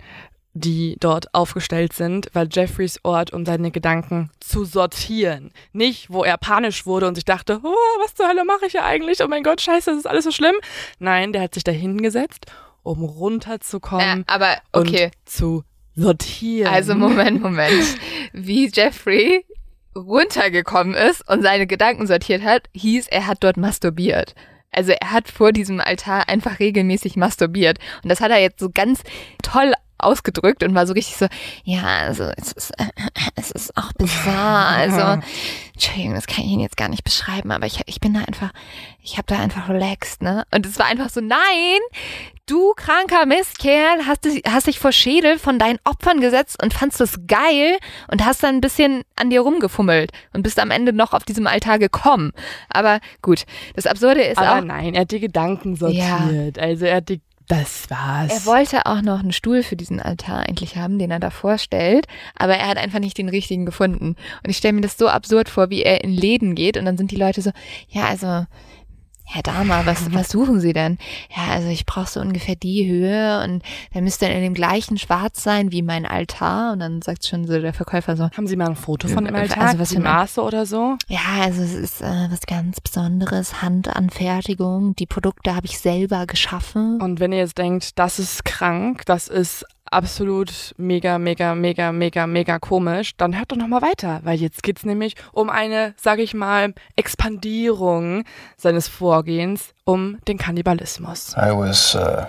die dort aufgestellt sind, war Jeffreys Ort, um seine Gedanken zu sortieren. Nicht, wo er panisch wurde und sich dachte, oh, was zur Hölle mache ich hier eigentlich? Oh mein Gott, scheiße, das ist alles so schlimm. Nein, der hat sich da hingesetzt, um runterzukommen Ja, aber okay. und zu sortieren. Also Moment, Moment. Wie Jeffrey runtergekommen ist und seine Gedanken sortiert hat, hieß, er hat dort masturbiert. Also er hat vor diesem Altar einfach regelmäßig masturbiert. Und das hat er jetzt so ganz toll ausgedrückt und war so richtig so, ja, also es ist, es ist auch bizarr. Also, Entschuldigung, das kann ich Ihnen jetzt gar nicht beschreiben, aber ich, ich bin da einfach, ich habe da einfach relaxed, ne? Und es war einfach so, nein, du kranker Mistkerl, hast, dich- hast dich vor Schädel von deinen Opfern gesetzt und fandst das geil und hast dann ein bisschen an dir rumgefummelt und bist am Ende noch auf diesem Altar gekommen. Aber gut, das Absurde ist Aber auch, nein, er hat die Gedanken sortiert. Also er hat die, das war's. er wollte auch noch einen Stuhl für diesen Altar eigentlich haben, den er da vorstellt, aber er hat einfach nicht den richtigen gefunden. Und ich stelle mir das so absurd vor, wie er in Läden geht und dann sind die Leute so, ja, also, Herr Dahmer, was, was suchen Sie denn? Ja, also ich brauche so ungefähr die Höhe und der müsste in dem gleichen Schwarz sein wie mein Altar. Und dann sagt schon so der Verkäufer so, Haben Sie mal ein Foto von dem Also Altar? was die für Maße oder so? ja, also es ist äh, was ganz Besonderes, Handanfertigung. Die Produkte habe ich selber geschaffen. Und wenn ihr jetzt denkt, das ist krank, das ist absolut mega, mega, mega, mega, mega komisch, dann hört doch noch mal weiter, weil jetzt geht's nämlich um eine, sag ich mal, Expandierung seines Vorgehens um den Kannibalismus. I was uh,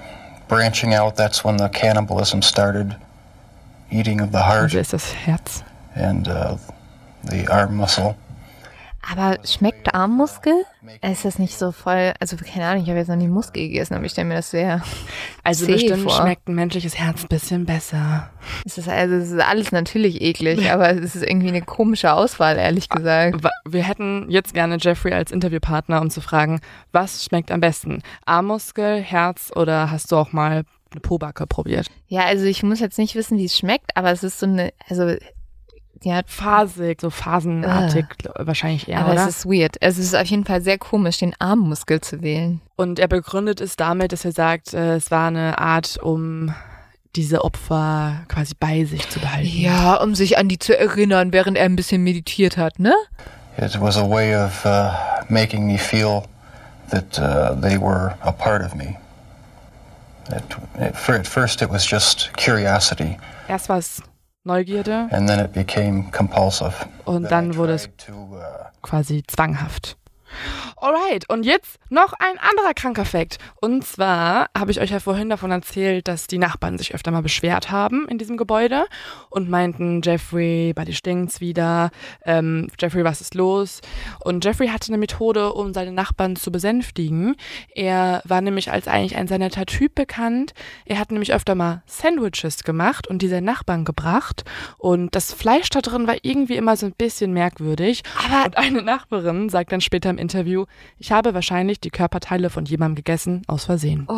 branching out. That's when the cannibalism started, eating of the heart Also ist das Herz. and uh, the arm muscle. Aber schmeckt Armmuskel? Ist das nicht so voll, also keine Ahnung, ich habe jetzt noch nie Muskel gegessen, aber ich stelle mir das sehr, Also bestimmt vor. schmeckt ein menschliches Herz ein bisschen besser. es ist also es ist alles natürlich eklig, aber es ist irgendwie eine komische Auswahl, ehrlich gesagt. Wa- Wir hätten jetzt gerne Jeffrey als Interviewpartner, um zu fragen, was schmeckt am besten? Armmuskel, Herz oder hast du auch mal eine Pobacke probiert? Ja, also ich muss jetzt nicht wissen, wie es schmeckt, aber es ist so eine, also ja, Phasig, so phasenartig wahrscheinlich eher, aber oder? es ist weird. Es ist auf jeden Fall sehr komisch, den Armmuskel zu wählen. Und er begründet es damit, dass er sagt, äh, es war eine Art, um diese Opfer quasi bei sich zu behalten. Ja, um sich an die zu erinnern, während er ein bisschen meditiert hat, ne? It was a way of uh, making me feel that uh, they were a part of me. At, at, fir- at first, it was just curiosity, Erst war es Neugierde and then it became compulsive. und dann wurde es uh, quasi zwanghaft. Alright, und jetzt noch ein anderer kranker Fakt. Und zwar habe ich euch ja vorhin davon erzählt, dass die Nachbarn sich öfter mal beschwert haben in diesem Gebäude und meinten, Jeffrey, bei dir stinkt's wieder. Ähm, Jeffrey, was ist los? Und Jeffrey hatte eine Methode, um seine Nachbarn zu besänftigen. Er war nämlich als eigentlich ein sehr netter Typ bekannt. Er hat nämlich öfter mal Sandwiches gemacht und die seinen Nachbarn gebracht. Und das Fleisch da drin war irgendwie immer so ein bisschen merkwürdig. Aber- und eine Nachbarin sagt dann später im Interview, ich habe wahrscheinlich die Körperteile von jemandem gegessen aus Versehen. Oh,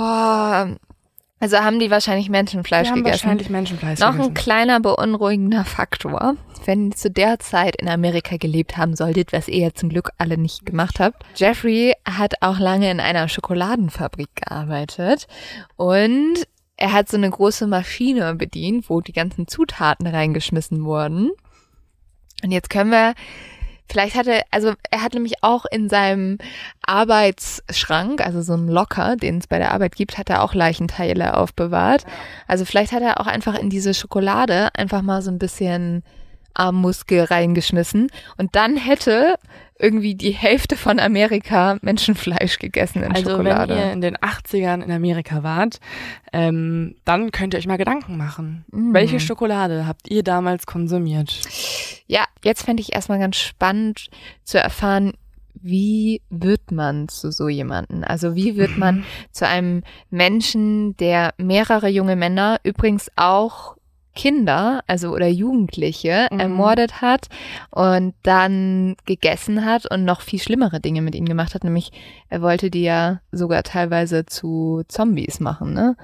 Also haben die wahrscheinlich Menschenfleisch Die haben gegessen. wahrscheinlich Menschenfleisch Noch gegessen. ein kleiner beunruhigender Faktor. Wenn ihr zu der Zeit in Amerika gelebt haben solltet, was ihr ja zum Glück alle nicht gemacht habt. Jeffrey hat auch lange in einer Schokoladenfabrik gearbeitet und er hat so eine große Maschine bedient, wo die ganzen Zutaten reingeschmissen wurden. Und jetzt können wir, vielleicht hatte, also er hat nämlich auch in seinem Arbeitsschrank, also so ein Locker, den es bei der Arbeit gibt, hat er auch Leichenteile aufbewahrt. Also vielleicht hat er auch einfach in diese Schokolade einfach mal so ein bisschen Armmuskel reingeschmissen und dann hätte irgendwie die Hälfte von Amerika Menschenfleisch gegessen in Also Schokolade. wenn ihr in den 80ern in Amerika wart, ähm, dann könnt ihr euch mal Gedanken machen. Mm. Welche Schokolade habt ihr damals konsumiert? Ja, jetzt fände ich erstmal ganz spannend zu erfahren, wie wird man zu so jemanden? Also wie wird man zu einem Menschen, der mehrere junge Männer, übrigens auch Kinder, also oder Jugendliche Mhm. ermordet hat und dann gegessen hat und noch viel schlimmere Dinge mit ihnen gemacht hat, nämlich er wollte die ja sogar teilweise zu Zombies machen, ne?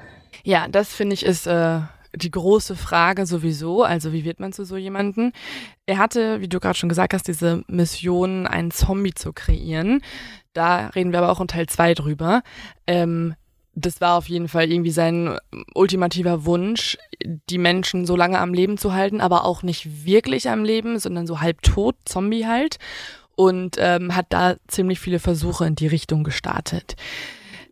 Ja, das finde ich ist äh, die große Frage sowieso. Also wie wird man zu so jemanden? Er hatte, wie du gerade schon gesagt hast, diese Mission, einen Zombie zu kreieren. Da reden wir aber auch in Teil 2 drüber. Ähm, das war auf jeden Fall irgendwie sein ultimativer Wunsch, die Menschen so lange am Leben zu halten, aber auch nicht wirklich am Leben, sondern so halb tot, Zombie halt. Und ähm, hat da ziemlich viele Versuche in die Richtung gestartet.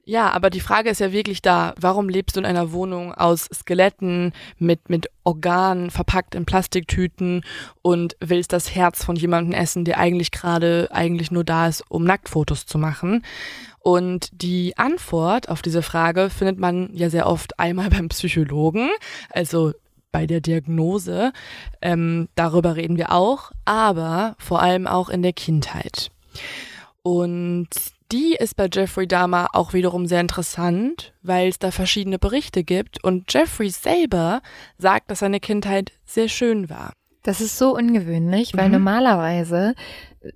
Ja, aber die Frage ist ja wirklich da, warum lebst du in einer Wohnung aus Skeletten mit, mit Organen verpackt in Plastiktüten und willst das Herz von jemandem essen, der eigentlich gerade eigentlich nur da ist, um Nacktfotos zu machen? Und die Antwort auf diese Frage findet man ja sehr oft einmal beim Psychologen, also bei der Diagnose. Ähm, darüber reden wir auch, aber vor allem auch in der Kindheit. Und die ist bei Jeffrey Dahmer auch wiederum sehr interessant, weil es da verschiedene Berichte gibt und Jeffrey selber sagt, dass seine Kindheit sehr schön war. Das ist so ungewöhnlich, weil Mhm. normalerweise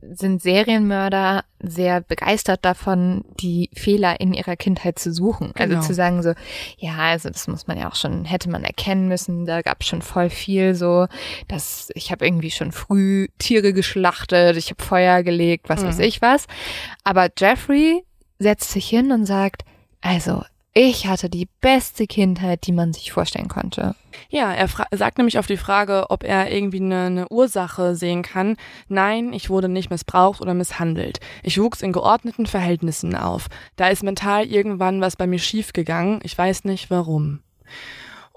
sind Serienmörder sehr begeistert davon, die Fehler in ihrer Kindheit zu suchen. Genau. Also zu sagen so, ja, also das muss man ja auch schon, hätte man erkennen müssen, da gab es schon voll viel so, dass ich habe irgendwie schon früh Tiere geschlachtet, ich habe Feuer gelegt, was weiß Mhm. ich was. Aber Jeffrey setzt sich hin und sagt, also ich hatte die beste Kindheit, die man sich vorstellen konnte. Ja, er sagt nämlich auf die Frage, ob er irgendwie eine, eine Ursache sehen kann. Nein, ich wurde nicht missbraucht oder misshandelt. Ich wuchs in geordneten Verhältnissen auf. Da ist mental irgendwann was bei mir schiefgegangen. Ich weiß nicht warum.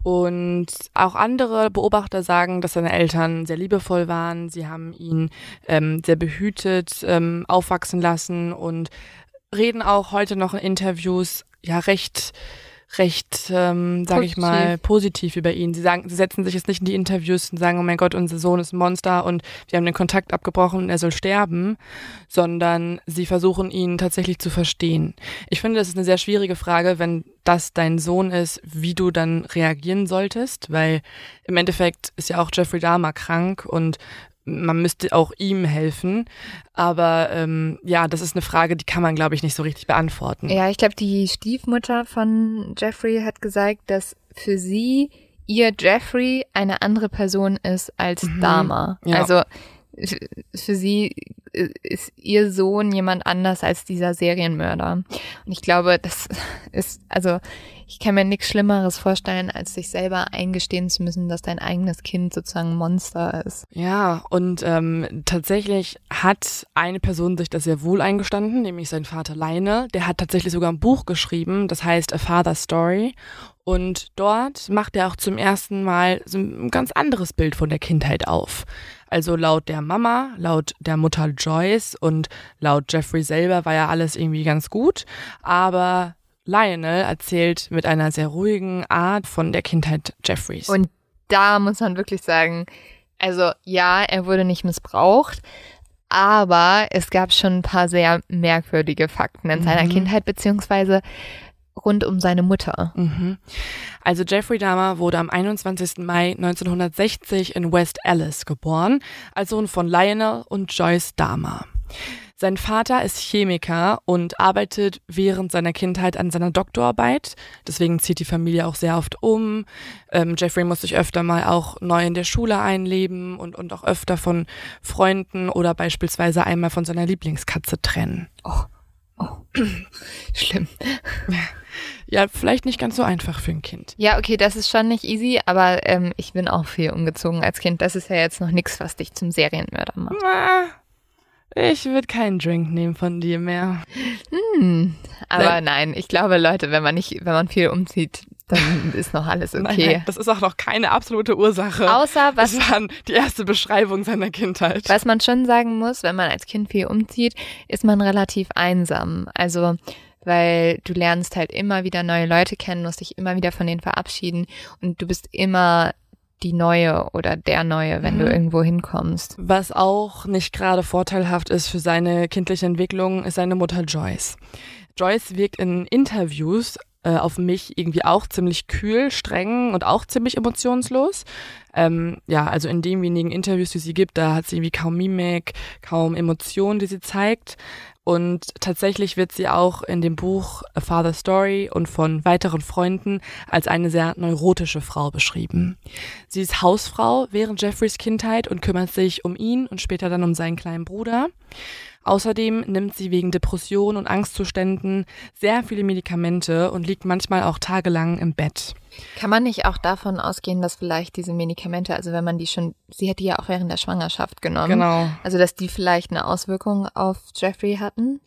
Und auch andere Beobachter sagen, dass seine Eltern sehr liebevoll waren. Sie haben ihn ähm, sehr behütet ähm, aufwachsen lassen und reden auch heute noch in Interviews ja recht recht, ähm, sage ich mal, positiv über ihn. Sie sagen, sie setzen sich jetzt nicht in die Interviews und sagen, oh mein Gott, unser Sohn ist ein Monster und wir haben den Kontakt abgebrochen und er soll sterben, sondern sie versuchen ihn tatsächlich zu verstehen. Ich finde, das ist eine sehr schwierige Frage, wenn das dein Sohn ist, wie du dann reagieren solltest, weil im Endeffekt ist ja auch Jeffrey Dahmer krank und man müsste auch ihm helfen. Aber ähm, ja, das ist eine Frage, die kann man, glaube ich, nicht so richtig beantworten. Ja, ich glaube, die Stiefmutter von Jeffrey hat gesagt, dass für sie ihr Jeffrey eine andere Person ist als Mhm. Dahmer. Ja. Also für sie ist ihr Sohn jemand anders als dieser Serienmörder. Und ich glaube, das ist, also ich kann mir nichts Schlimmeres vorstellen, als sich selber eingestehen zu müssen, dass dein eigenes Kind sozusagen ein Monster ist. Ja, und ähm, tatsächlich hat eine Person sich das sehr wohl eingestanden, nämlich sein Vater Leine. Der hat tatsächlich sogar ein Buch geschrieben, das heißt A Father's Story. Und dort macht er auch zum ersten Mal so ein ganz anderes Bild von der Kindheit auf. Also laut der Mama, laut der Mutter Joyce und laut Jeffrey selber war ja alles irgendwie ganz gut. Aber Lionel erzählt mit einer sehr ruhigen Art von der Kindheit Jeffreys. Und da muss man wirklich sagen, also ja, er wurde nicht missbraucht, aber es gab schon ein paar sehr merkwürdige Fakten in seiner Mhm. Kindheit, beziehungsweise rund um seine Mutter. Mhm. Also Jeffrey Dahmer wurde am 21. Mai 1960 in West Allis geboren, als Sohn von Lionel und Joyce Dahmer. Sein Vater ist Chemiker und arbeitet während seiner Kindheit an seiner Doktorarbeit. Deswegen zieht die Familie auch sehr oft um. Ähm, Jeffrey muss sich öfter mal auch neu in der Schule einleben und, und auch öfter von Freunden oder beispielsweise einmal von seiner Lieblingskatze trennen. Oh, oh. schlimm. Ja, vielleicht nicht ganz so einfach für ein Kind. Ja, okay, das ist schon nicht easy, aber ähm, ich bin auch viel umgezogen als Kind. Das ist ja jetzt noch nichts, was dich zum Serienmörder macht. Na, ich würde keinen Drink nehmen von dir mehr. Hm, aber nein, ich glaube, Leute, wenn man nicht, wenn man viel umzieht, dann ist noch alles okay. Nein, nein, das ist auch noch keine absolute Ursache. Außer was, das war die erste Beschreibung seiner Kindheit. was man schon sagen muss, wenn man als Kind viel umzieht, ist man relativ einsam. Also, weil du lernst halt immer wieder neue Leute kennen, musst dich immer wieder von denen verabschieden und du bist immer die Neue oder der Neue, wenn du Mhm. irgendwo hinkommst. Was auch nicht gerade vorteilhaft ist für seine kindliche Entwicklung, ist seine Mutter Joyce. Joyce wirkt in Interviews äh, auf mich irgendwie auch ziemlich kühl, streng und auch ziemlich emotionslos. Ähm, ja, also in den wenigen Interviews, die sie gibt, da hat sie irgendwie kaum Mimik, kaum Emotionen, die sie zeigt. Und tatsächlich wird sie auch in dem Buch A Father Story und von weiteren Freunden als eine sehr neurotische Frau beschrieben. Sie ist Hausfrau während Jeffreys Kindheit und kümmert sich um ihn und später dann um seinen kleinen Bruder. Außerdem nimmt sie wegen Depressionen und Angstzuständen sehr viele Medikamente und liegt manchmal auch tagelang im Bett. Kann man nicht auch davon ausgehen, dass vielleicht diese Medikamente, also wenn man die schon, sie hat die ja auch während der Schwangerschaft genommen, Genau. also dass die vielleicht eine Auswirkung auf Jeffrey hatten?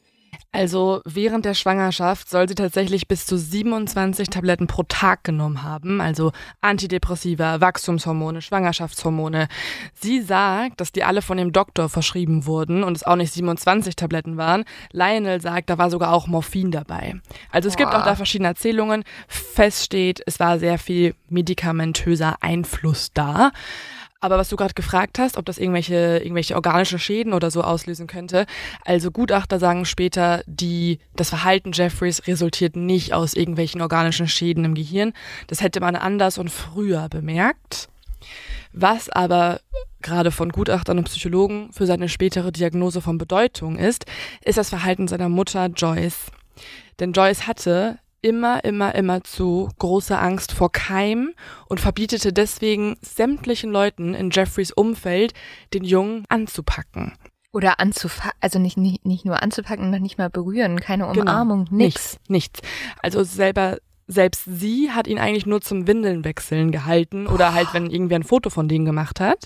Also während der Schwangerschaft soll sie tatsächlich bis zu 27 Tabletten pro Tag genommen haben, also Antidepressiva, Wachstumshormone, Schwangerschaftshormone. Sie sagt, dass die alle von dem Doktor verschrieben wurden und es auch nicht 27 Tabletten waren. Lionel sagt, da war sogar auch Morphin dabei. Also es gibt Boah. auch da verschiedene Erzählungen. Fest steht, es war sehr viel medikamentöser Einfluss da. Aber was du gerade gefragt hast, ob das irgendwelche, irgendwelche organische Schäden oder so auslösen könnte. Also Gutachter sagen später, die, das Verhalten Jeffreys resultiert nicht aus irgendwelchen organischen Schäden im Gehirn. Das hätte man anders und früher bemerkt. Was aber gerade von Gutachtern und Psychologen für seine spätere Diagnose von Bedeutung ist, ist das Verhalten seiner Mutter Joyce. Denn Joyce hatte immer, immer, immer zu große Angst vor Keim und verbietete deswegen sämtlichen Leuten in Jeffreys Umfeld, den Jungen anzupacken. Oder anzufassen, also nicht, nicht, nicht nur anzupacken, noch nicht mal berühren, keine Genau. Umarmung, nix. Nichts, nichts. Also selber, selbst sie hat ihn eigentlich nur zum Windelnwechseln gehalten oder halt, wenn irgendwer ein Foto von denen gemacht hat.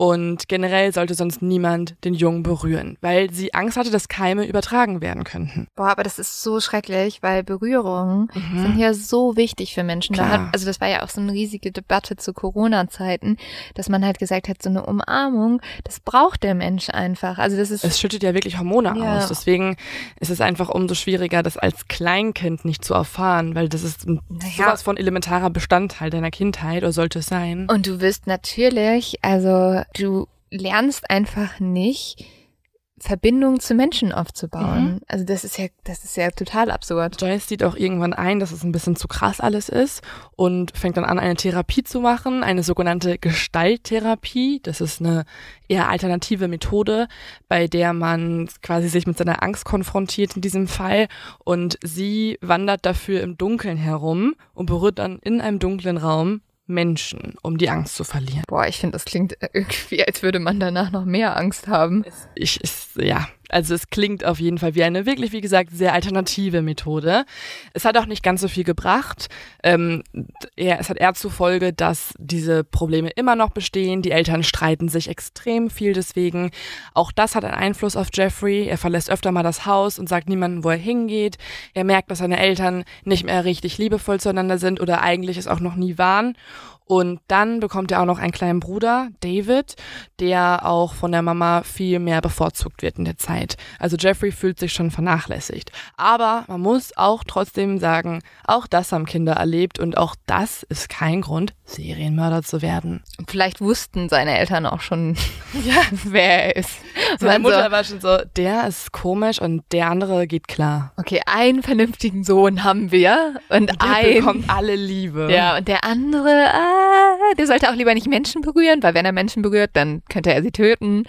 Und generell sollte sonst niemand den Jungen berühren, weil sie Angst hatte, dass Keime übertragen werden könnten. Boah, aber das ist so schrecklich, weil Berührungen Mhm. sind ja so wichtig für Menschen. Da hat, also das war ja auch so eine riesige Debatte zu Corona-Zeiten, dass man halt gesagt hat, so eine Umarmung, das braucht der Mensch einfach. Also das ist Es schüttet ja wirklich Hormone Ja. aus. Deswegen ist es einfach umso schwieriger, das als Kleinkind nicht zu erfahren, weil das ist ein Naja. sowas von elementarer Bestandteil deiner Kindheit oder sollte es sein. Und du wirst natürlich, also du lernst einfach nicht, Verbindungen zu Menschen aufzubauen. Mhm. Also das ist ja, das ist ja total absurd. Joyce sieht auch irgendwann ein, dass es ein bisschen zu krass alles ist und fängt dann an, eine Therapie zu machen, eine sogenannte Gestalttherapie. Das ist eine eher alternative Methode, bei der man quasi sich mit seiner Angst konfrontiert in diesem Fall und sie wandert dafür im Dunkeln herum und berührt dann in einem dunklen Raum Menschen, um die Angst zu verlieren. Boah, ich finde, das klingt irgendwie, als würde man danach noch mehr Angst haben. Ich, ist, ja, also es klingt auf jeden Fall wie eine wirklich, wie gesagt, sehr alternative Methode. Es hat auch nicht ganz so viel gebracht. Ähm, eher, es hat eher zur Folge, dass diese Probleme immer noch bestehen. Die Eltern streiten sich extrem viel deswegen. Auch das hat einen Einfluss auf Jeffrey. Er verlässt öfter mal das Haus und sagt niemandem, wo er hingeht. Er merkt, dass seine Eltern nicht mehr richtig liebevoll zueinander sind oder eigentlich es auch noch nie waren. Und dann bekommt er auch noch einen kleinen Bruder, David, der auch von der Mama viel mehr bevorzugt wird in der Zeit. Also Jeffrey fühlt sich schon vernachlässigt. Aber man muss auch trotzdem sagen, auch das haben Kinder erlebt und auch das ist kein Grund, Serienmörder zu werden. Vielleicht wussten seine Eltern auch schon, wer er ist. Seine Man Mutter war schon so, der ist komisch und der andere geht klar. okay, einen vernünftigen Sohn haben wir und Der ein bekommt alle Liebe. Ja, und der andere, ah, der sollte auch lieber nicht Menschen berühren, weil wenn er Menschen berührt, dann könnte er sie töten.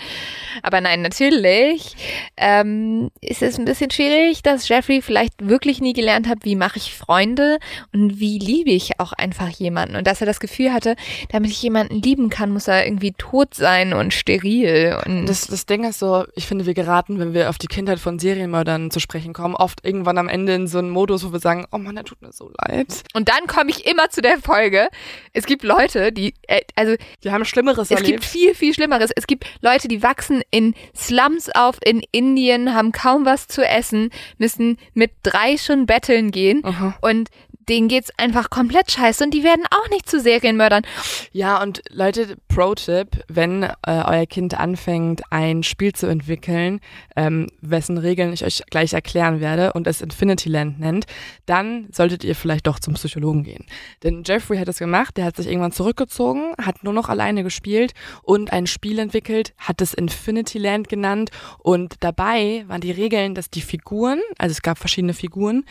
Aber nein, natürlich. Ähm, es ist ein bisschen schwierig, dass Jeffrey vielleicht wirklich nie gelernt hat, wie mache ich Freunde und wie liebe ich auch einfach jemanden. Und dass er das Gefühl hatte, damit ich jemanden lieben kann, muss er irgendwie tot sein und steril. Und Das, das Ding ist so, ich finde, wir geraten, wenn wir auf die Kindheit von Serienmördern zu sprechen kommen, oft irgendwann am Ende in so einen Modus, wo wir sagen, oh Mann, der tut mir so leid. Und dann komme ich immer zu der Folge. Es gibt Leute, die, äh, also Die haben Schlimmeres es erlebt. gibt viel, viel Schlimmeres. Es gibt Leute, die wachsen in Slums auf in Indien, haben kaum was zu essen, müssen mit drei schon betteln gehen Aha. und denen geht's einfach komplett scheiße und die werden auch nicht zu Serienmördern. Ja, und Leute, Pro-Tipp, wenn äh, euer Kind anfängt, ein Spiel zu entwickeln, ähm, wessen Regeln ich euch gleich erklären werde und es Infinity Land nennt, dann solltet ihr vielleicht doch zum Psychologen gehen. Denn Jeffrey hat es gemacht, der hat sich irgendwann zurückgezogen, hat nur noch alleine gespielt und ein Spiel entwickelt, hat es Infinity Land genannt und dabei waren die Regeln, dass die Figuren, also es gab verschiedene Figuren,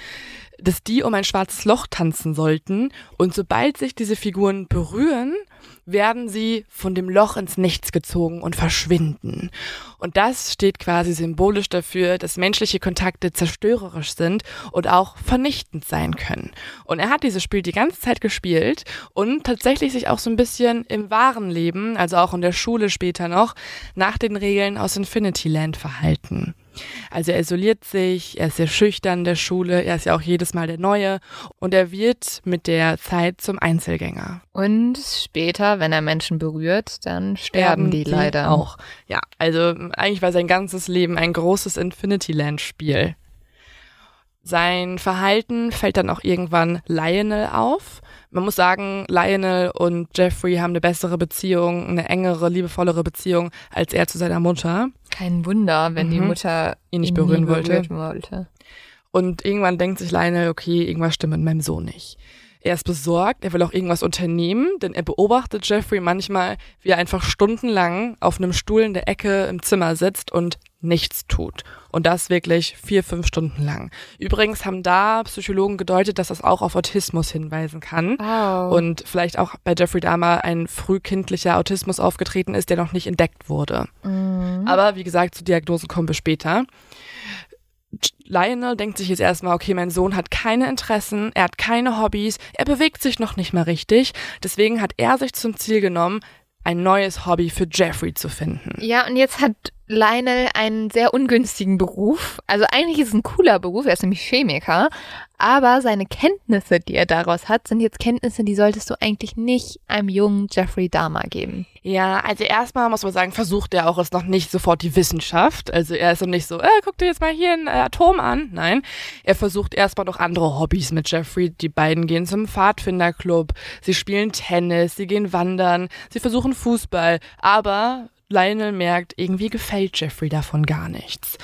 dass die um ein schwarzes Loch tanzen sollten und sobald sich diese Figuren berühren, werden sie von dem Loch ins Nichts gezogen und verschwinden. Und das steht quasi symbolisch dafür, dass menschliche Kontakte zerstörerisch sind und auch vernichtend sein können. Und er hat dieses Spiel die ganze Zeit gespielt und tatsächlich sich auch so ein bisschen im wahren Leben, also auch in der Schule später noch, nach den Regeln aus Infinity Land verhalten. Also er isoliert sich, er ist sehr schüchtern in der Schule, er ist ja auch jedes Mal der Neue und er wird mit der Zeit zum Einzelgänger. Und später, wenn er Menschen berührt, dann sterben die, leider auch. Ja, also eigentlich war sein ganzes Leben ein großes Infinity Land Spiel. Sein Verhalten fällt dann auch irgendwann Lionel auf. Man muss sagen, Lionel und Jeffrey haben eine bessere Beziehung, eine engere, liebevollere Beziehung als er zu seiner Mutter. Kein Wunder, wenn die Mhm. Mutter Ihn nicht nie berühren wollte. berühren wollte. Und irgendwann denkt sich Lionel, okay, irgendwas stimmt mit meinem Sohn nicht. Er ist besorgt, er will auch irgendwas unternehmen, denn er beobachtet Jeffrey manchmal, wie er einfach stundenlang auf einem Stuhl in der Ecke im Zimmer sitzt und nichts tut. Und das wirklich vier, fünf Stunden lang. Übrigens haben da Psychologen gedeutet, dass das auch auf Autismus hinweisen kann. Wow. Und vielleicht auch bei Jeffrey Dahmer ein frühkindlicher Autismus aufgetreten ist, der noch nicht entdeckt wurde. Mhm. Aber wie gesagt, zu Diagnosen kommen wir später. Lionel denkt sich jetzt erstmal, okay, mein Sohn hat keine Interessen, er hat keine Hobbys, er bewegt sich noch nicht mal richtig. Deswegen hat er sich zum Ziel genommen, ein neues Hobby für Jeffrey zu finden. Ja, und jetzt hat Lionel einen sehr ungünstigen Beruf. Also eigentlich ist es ein cooler Beruf, er ist nämlich Chemiker, aber seine Kenntnisse, die er daraus hat, sind jetzt Kenntnisse, die solltest du eigentlich nicht einem jungen Jeffrey Dahmer geben. Ja, also erstmal muss man sagen, versucht er auch es noch nicht sofort die Wissenschaft. Also er ist noch nicht so, äh, guck dir jetzt mal hier ein äh, Atom an. Nein, er versucht erstmal noch andere Hobbys mit Jeffrey. Die beiden gehen zum Pfadfinderclub, sie spielen Tennis, sie gehen wandern, sie versuchen Fußball, aber Lionel merkt, irgendwie gefällt Jeffrey davon gar nichts.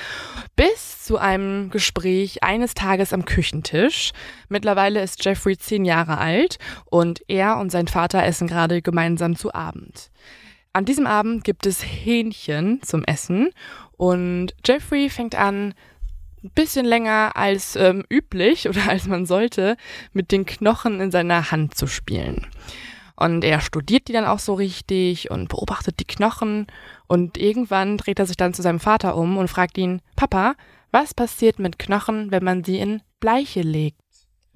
Bis zu einem Gespräch eines Tages am Küchentisch. Mittlerweile ist Jeffrey zehn Jahre alt und er und sein Vater essen gerade gemeinsam zu Abend. An diesem Abend gibt es Hähnchen zum Essen und Jeffrey fängt an, ein bisschen länger als ähm, üblich oder als man sollte, mit den Knochen in seiner Hand zu spielen. Und er studiert die dann auch so richtig und beobachtet die Knochen. Und irgendwann dreht er sich dann zu seinem Vater um und fragt ihn, Papa, was passiert mit Knochen, wenn man sie in Bleiche legt?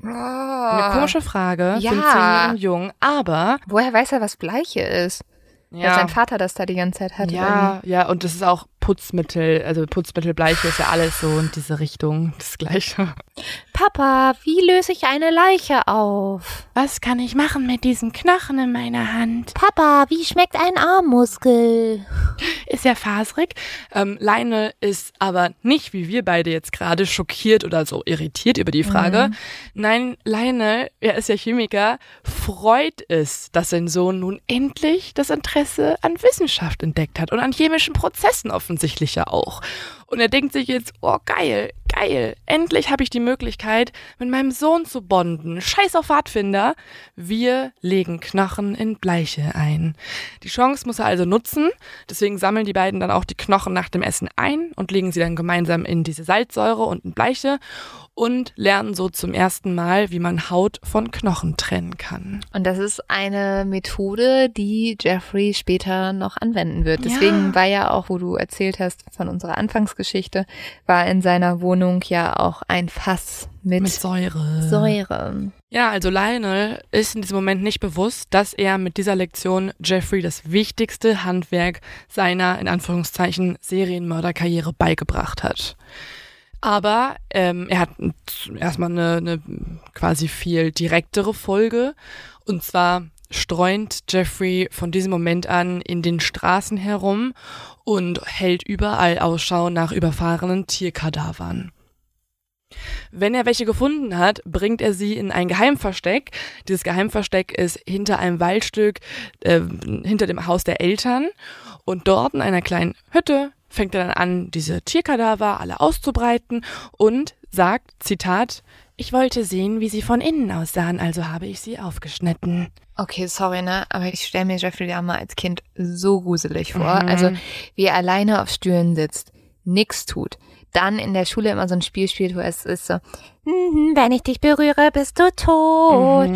Eine komische Frage Ja. für einen zehnjährigen Jungen, aber Woher weiß er, was Bleiche ist? Dass sein Vater das da die ganze Zeit hat. Ja, ja, und das ist auch Putzmittel, also Putzmittelbleiche ist ja alles so in diese Richtung, das Gleiche. Papa, wie löse ich eine Leiche auf? Was kann ich machen mit diesen Knochen in meiner Hand? Papa, wie schmeckt ein Armmuskel? Ist ja faserig. Ähm, Lionel ist aber nicht, wie wir beide jetzt gerade, schockiert oder so irritiert über die Frage. Nein, Lionel, er ist ja Chemiker, freut es, dass sein Sohn nun endlich das Interesse an Wissenschaft entdeckt hat und an chemischen Prozessen offensichtlich ja auch. Und er denkt sich jetzt, oh geil, geil, endlich habe ich die Möglichkeit, mit meinem Sohn zu bonden. Scheiß auf Pfadfinder. Wir legen Knochen in Bleiche ein. Die Chance muss er also nutzen. Deswegen sammeln die beiden dann auch die Knochen nach dem Essen ein und legen sie dann gemeinsam in diese Salzsäure und in Bleiche. Und lernen so zum ersten Mal, wie man Haut von Knochen trennen kann. Und das ist eine Methode, die Jeffrey später noch anwenden wird. Deswegen Ja. war ja auch, wo du erzählt hast von unserer Anfangsgeschichte, war in seiner Wohnung ja auch ein Fass mit, Mit Säure. Säure. Ja, also Lionel ist in diesem Moment nicht bewusst, dass er mit dieser Lektion Jeffrey das wichtigste Handwerk seiner, in Anführungszeichen, Serienmörderkarriere beigebracht hat. Aber ähm, er hat erstmal eine, eine quasi viel direktere Folge. Und zwar streunt Jeffrey von diesem Moment an in den Straßen herum und hält überall Ausschau nach überfahrenen Tierkadavern. Wenn er welche gefunden hat, bringt er sie in ein Geheimversteck. Dieses Geheimversteck ist hinter einem Waldstück, äh, hinter dem Haus der Eltern. Und dort in einer kleinen Hütte fängt er dann an, diese Tierkadaver alle auszubreiten und sagt, Zitat, ich wollte sehen, wie sie von innen aussahen, also habe ich sie aufgeschnitten. Okay, sorry, ne? Aber ich stelle mir Jeffrey Dahmer als Kind so gruselig vor. Mhm. Also, wie er alleine auf Stühlen sitzt, nix tut. Dann in der Schule immer so ein Spiel spielt, wo es ist so, "Mhm, wenn ich dich berühre, bist du tot.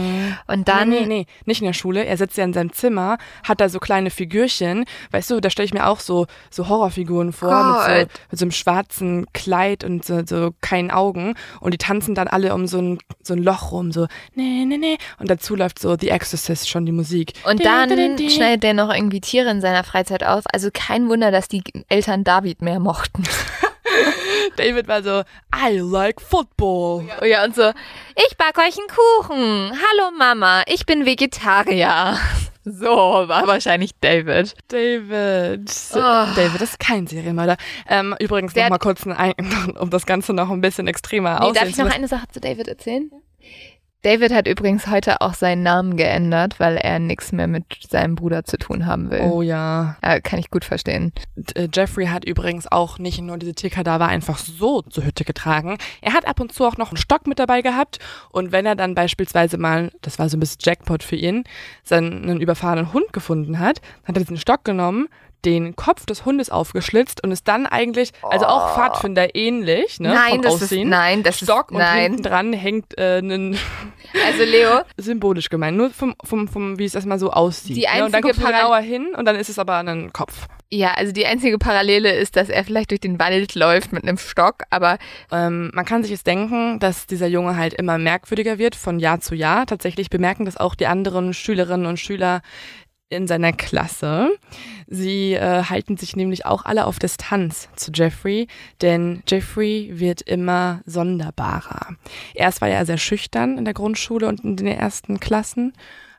Und dann, nee, nee, nee, nicht in der Schule. Er sitzt ja in seinem Zimmer, hat da so kleine Figürchen. Weißt du, da stelle ich mir auch so, so Horrorfiguren vor mit so, mit so einem schwarzen Kleid und so, so keinen Augen. Und die tanzen dann alle um so ein, so ein Loch rum, so, nee, nee, nee. Und dazu läuft so The Exorcist schon die Musik. und dann schneidet er noch irgendwie Tiere in seiner Freizeit auf. Also kein Wunder, dass die Eltern David mehr mochten. David war so, I like football. Oh ja, und so, ich back euch einen Kuchen. Hallo Mama, ich bin Vegetarier. So war wahrscheinlich David. David. Oh. David ist kein Serienmörder. Ähm, übrigens Der noch mal hat- kurz, ein, um das Ganze noch ein bisschen extremer Nee, darf aussehen ich noch eine Sache zu David erzählen? David hat übrigens heute auch seinen Namen geändert, weil er nichts mehr mit seinem Bruder zu tun haben will. Oh ja. Äh, kann ich gut verstehen. Und, äh, Jeffrey hat übrigens auch nicht nur diese Tierkadaver einfach so zur Hütte getragen. Er hat ab und zu auch noch einen Stock mit dabei gehabt. Und wenn er dann beispielsweise mal, das war so ein bisschen Jackpot für ihn, seinen einen überfahrenen Hund gefunden hat, dann hat er diesen Stock genommen, den Kopf des Hundes aufgeschlitzt und ist dann eigentlich, also auch Pfadfinder ähnlich, ne? Oh. nein, vom das Aussehen. ist nein, das Stock ist und nein. hinten dran hängt äh, ein Also Leo, symbolisch gemeint, nur vom, vom, vom wie es erstmal so aussieht. Die ne? Und dann einzige guckst du Paral- genauer hin und dann ist es aber ein Kopf. ja, also die einzige Parallele ist, dass er vielleicht durch den Wald läuft mit einem Stock, aber Ähm, man kann sich jetzt denken, dass dieser Junge halt immer merkwürdiger wird von Jahr zu Jahr. Tatsächlich bemerken das auch die anderen Schülerinnen und Schüler in seiner Klasse. Sie äh, halten sich nämlich auch alle auf Distanz zu Jeffrey, denn Jeffrey wird immer sonderbarer. Erst war er sehr schüchtern in der Grundschule und in den ersten Klassen.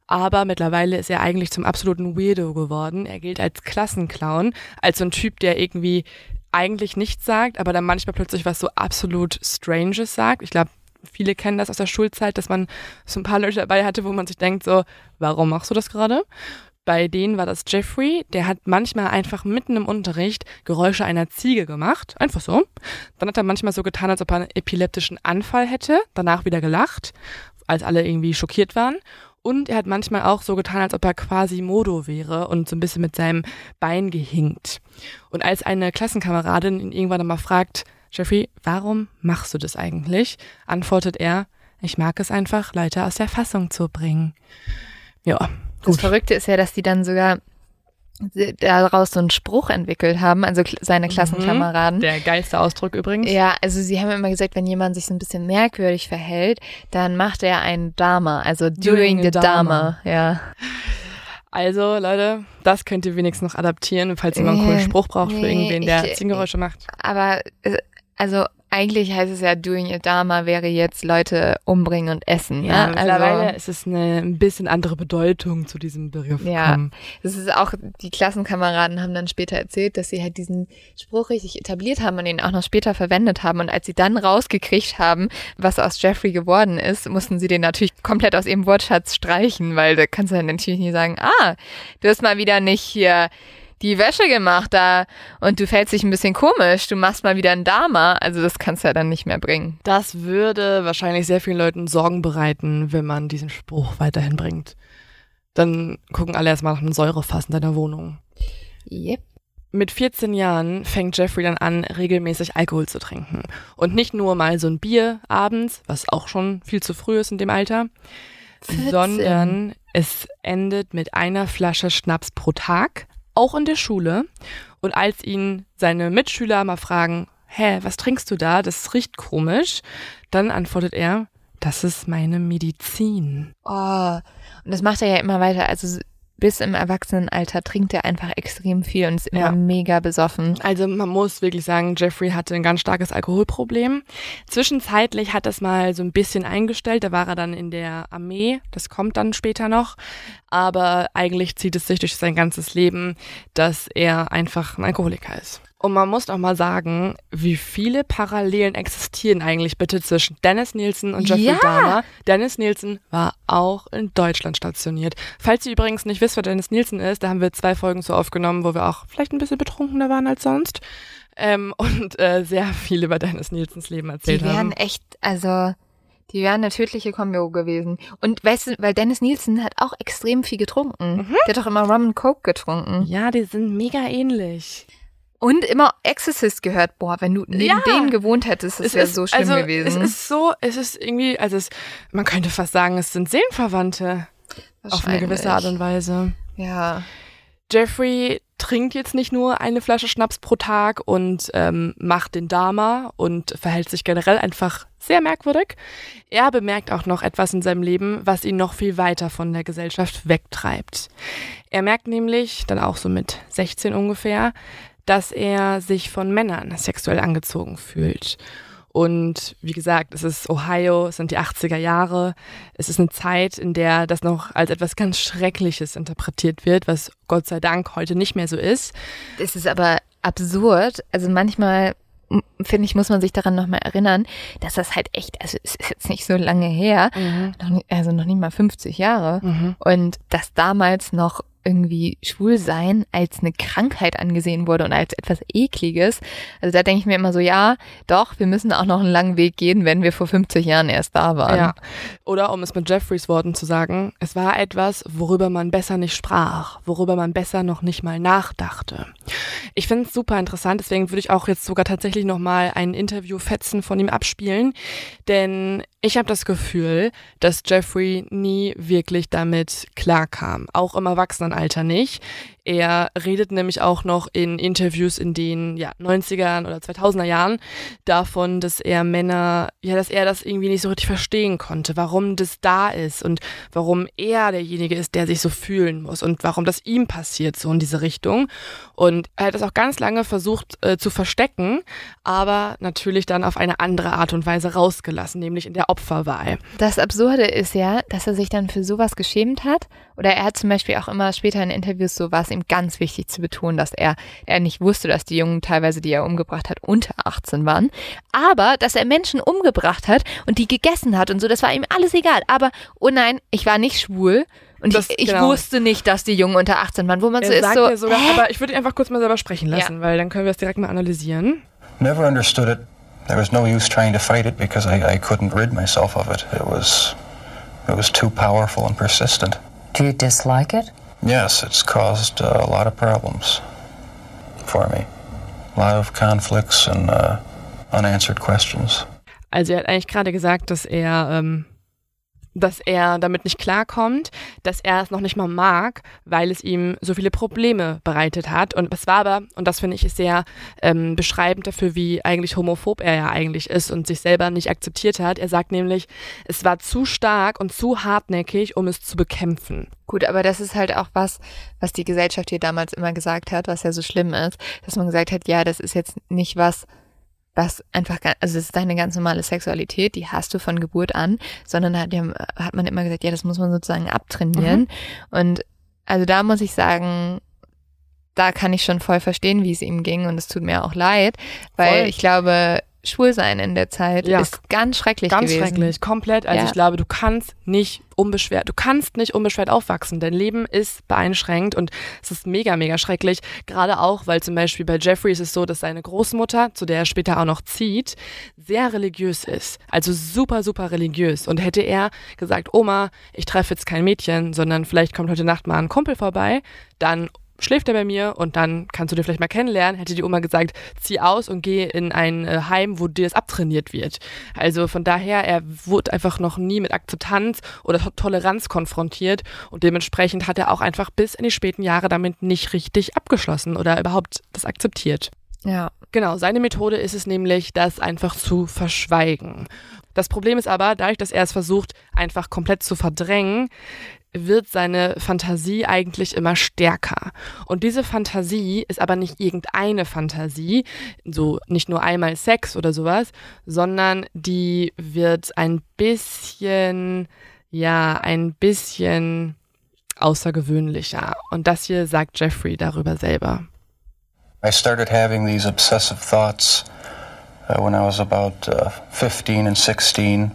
Aber mittlerweile ist er eigentlich zum absoluten Weirdo geworden. Er gilt als Klassenclown, als so ein Typ, der irgendwie eigentlich nichts sagt, aber dann manchmal plötzlich was so absolut Stranges sagt. Ich glaube, viele kennen das aus der Schulzeit, dass man so ein paar Leute dabei hatte, wo man sich denkt so, warum machst du das gerade? Bei denen war das Jeffrey, der hat manchmal einfach mitten im Unterricht Geräusche einer Ziege gemacht, einfach so. Dann hat er manchmal so getan, als ob er einen epileptischen Anfall hätte, danach wieder gelacht, als alle irgendwie schockiert waren. Und er hat manchmal auch so getan, als ob er quasi Modo wäre und so ein bisschen mit seinem Bein gehinkt. Und als eine Klassenkameradin ihn irgendwann einmal fragt, Jeffrey, warum machst du das eigentlich? Antwortet er, ich mag es einfach, Leute aus der Fassung zu bringen. Ja, das gut. Verrückte ist ja, dass die dann sogar daraus so einen Spruch entwickelt haben, also seine Klassenkameraden. Der geilste Ausdruck übrigens. Ja, also sie haben immer gesagt, wenn jemand sich so ein bisschen merkwürdig verhält, dann macht er einen Dharma, also doing, Doing the Dharma. Dharma. Ja. Also, Leute, das könnt ihr wenigstens noch adaptieren, falls ihr mal einen coolen Äh, Spruch braucht für nee, irgendwen, der ich- Ziegengeräusche macht. Aber äh, also eigentlich heißt es ja, doing a Dharma wäre jetzt Leute umbringen und essen. Ja, ne? mittlerweile Also, ist es eine ein bisschen andere Bedeutung zu diesem Begriff Ja. das ist auch, die Klassenkameraden haben dann später erzählt, dass sie halt diesen Spruch richtig etabliert haben und ihn auch noch später verwendet haben. Und als sie dann rausgekriegt haben, was aus Jeffrey geworden ist, mussten sie den natürlich komplett aus ihrem Wortschatz streichen, weil da kannst du dann natürlich nicht sagen, ah, du hast mal wieder nicht hier die Wäsche gemacht da und du fällst dich ein bisschen komisch, du machst mal wieder ein Dharma. Also das kannst du ja dann nicht mehr bringen. Das würde wahrscheinlich sehr vielen Leuten Sorgen bereiten, wenn man diesen Spruch weiterhin bringt. Dann gucken alle erstmal nach einem Säurefass in deiner Wohnung. Yep. mit 14 Jahren fängt Jeffrey dann an, regelmäßig Alkohol zu trinken. Und nicht nur mal so ein Bier abends, was auch schon viel zu früh ist in dem Alter, 14. sondern es endet mit einer Flasche Schnaps pro Tag, auch in der Schule. Und als ihn seine Mitschüler mal fragen, hä, was trinkst du da? Das riecht komisch, dann antwortet er, das ist meine Medizin. Oh, und das macht er ja immer weiter. Also bis im Erwachsenenalter trinkt er einfach extrem viel und ist immer Ja. mega besoffen. Also man muss wirklich sagen, Jeffrey hatte ein ganz starkes Alkoholproblem. Zwischenzeitlich hat das mal so ein bisschen eingestellt. Da war er dann in der Armee. Das kommt dann später noch. Aber eigentlich zieht es sich durch sein ganzes Leben, dass er einfach ein Alkoholiker ist. Und man muss auch mal sagen, wie viele Parallelen existieren eigentlich bitte zwischen Dennis Nielsen und Jeffrey Ja. Dahmer. Dennis Nielsen war auch in Deutschland stationiert. Falls ihr übrigens nicht wisst, wer Dennis Nielsen ist, da haben wir zwei Folgen so aufgenommen, wo wir auch vielleicht ein bisschen betrunkener waren als sonst. Ähm, und äh, sehr viel über Dennis Nielsens Leben Die erzählt wären haben. echt, also die wären eine tödliche Kombo gewesen. Und weißt du, weil Dennis Nielsen hat auch extrem viel getrunken. Der hat doch immer Rum and Coke getrunken. Ja, die sind mega ähnlich. Und immer Exorcist gehört. Boah, wenn du neben Ja. denen gewohnt hättest, das wäre so schlimm also, gewesen. Es ist so, es ist irgendwie, also es, man könnte fast sagen, es sind Seelenverwandte. Auf eine gewisse Art und Weise. Ja. Jeffrey trinkt jetzt nicht nur eine Flasche Schnaps pro Tag und ähm, macht den Dama und verhält sich generell einfach sehr merkwürdig. Er bemerkt auch noch etwas in seinem Leben, was ihn noch viel weiter von der Gesellschaft wegtreibt. Er merkt nämlich, dann auch so mit 16 ungefähr, dass er sich von Männern sexuell angezogen fühlt. Und wie gesagt, es ist Ohio, es sind die 80er Jahre. Es ist eine Zeit, in der das noch als etwas ganz Schreckliches interpretiert wird, was Gott sei Dank heute nicht mehr so ist. Es ist aber absurd. Also manchmal finde ich, muss man sich daran nochmal erinnern, dass das halt echt, also es ist jetzt nicht so lange her, noch nicht, also noch nicht mal 50 Jahre. Und dass damals noch irgendwie schwul sein als eine Krankheit angesehen wurde und als etwas ekliges. Also da denke ich mir immer so, ja, doch, wir müssen auch noch einen langen Weg gehen, wenn wir vor 50 Jahren erst da waren. Ja. Oder um es mit Jeffreys Worten zu sagen, es war etwas, worüber man besser nicht sprach, worüber man besser noch nicht mal nachdachte. Ich finde es super interessant, deswegen würde ich auch jetzt sogar tatsächlich nochmal ein Interview-Fetzen von ihm abspielen, denn ich habe das Gefühl, dass Jeffrey nie wirklich damit klarkam, auch im Erwachsenenalter nicht. Er redet nämlich auch noch in Interviews in den ja, 90ern oder 2000er Jahren davon, dass er Männer, ja, dass er das irgendwie nicht so richtig verstehen konnte, warum das da ist und warum er derjenige ist, der sich so fühlen muss und warum das ihm passiert, so in diese Richtung. Und er hat das auch ganz lange versucht äh, zu verstecken, aber natürlich dann auf eine andere Art und Weise rausgelassen, nämlich in der Opferwahl. Das Absurde ist ja, dass er sich dann für sowas geschämt hat. Oder er hat zum Beispiel auch immer später in Interviews so war es ihm ganz wichtig zu betonen, dass er, er nicht wusste, dass die Jungen teilweise, die er umgebracht hat, unter 18 waren. Aber, dass er Menschen umgebracht hat und die gegessen hat und so, das war ihm alles egal. Aber, oh nein, ich war nicht schwul. Und Das- ich, ich genau. wusste nicht, dass die Jungen unter 18 waren, wo man so Er ist sagt so, ja sogar, aber ich würde ihn einfach kurz mal selber sprechen lassen, Ja. weil dann können wir es direkt mal analysieren. Never understood it. There was no use trying to fight it because I, I couldn't rid myself of it. It was, it was too powerful and persistent. Do you dislike it? Yes, it's caused uh, a lot of problems for me. A lot of conflicts and uh, unanswered questions. Also er hat eigentlich gerade gesagt, dass er, ähm, dass er damit nicht klarkommt, dass er es noch nicht mal mag, weil es ihm so viele Probleme bereitet hat. Und es war aber, und das finde ich ist sehr ähm, beschreibend dafür, wie eigentlich homophob er ja eigentlich ist und sich selber nicht akzeptiert hat. Er sagt nämlich, es war zu stark und zu hartnäckig, um es zu bekämpfen. Gut, aber das ist halt auch was, was die Gesellschaft hier damals immer gesagt hat, was ja so schlimm ist, dass man gesagt hat, ja, das ist jetzt nicht was, was einfach, also das ist deine ganz normale Sexualität, die hast du von Geburt an, sondern hat, hat man immer gesagt, ja, das muss man sozusagen abtrainieren. Und also da muss ich sagen, da kann ich schon voll verstehen, wie es ihm ging und es tut mir auch leid, weil Voll. ich glaube, Schwulsein in der Zeit Ja. ist ganz schrecklich Ganz gewesen. schrecklich, komplett. Also Ja. ich glaube, du kannst nicht unbeschwert, du kannst nicht unbeschwert aufwachsen. Dein Leben ist beeinschränkt und es ist mega, mega schrecklich. Gerade auch, weil zum Beispiel bei Jeffrey ist es so, dass seine Großmutter, zu der er später auch noch zieht, sehr religiös ist. Also super, super religiös. Und hätte er gesagt, Oma, ich treffe jetzt kein Mädchen, sondern vielleicht kommt heute Nacht mal ein Kumpel vorbei, dann schläft er bei mir und dann kannst du den vielleicht mal kennenlernen, hätte die Oma gesagt, zieh aus und geh in ein äh, Heim, wo dir das abtrainiert wird. Also von daher, er wurde einfach noch nie mit Akzeptanz oder Toleranz konfrontiert und dementsprechend hat er auch einfach bis in die späten Jahre damit nicht richtig abgeschlossen oder überhaupt das akzeptiert. Ja. Genau, seine Methode ist es nämlich, das einfach zu verschweigen. Das Problem ist aber, dadurch, dass er es versucht, einfach komplett zu verdrängen, wird seine Fantasie eigentlich immer stärker. Und diese Fantasie ist aber nicht irgendeine Fantasie, so nicht nur einmal Sex oder sowas, sondern die wird ein bisschen, ja, ein bisschen außergewöhnlicher. Und das hier sagt Jeffrey darüber selber. I started having these obsessive thoughts uh, when I was about uh, 15 and 16,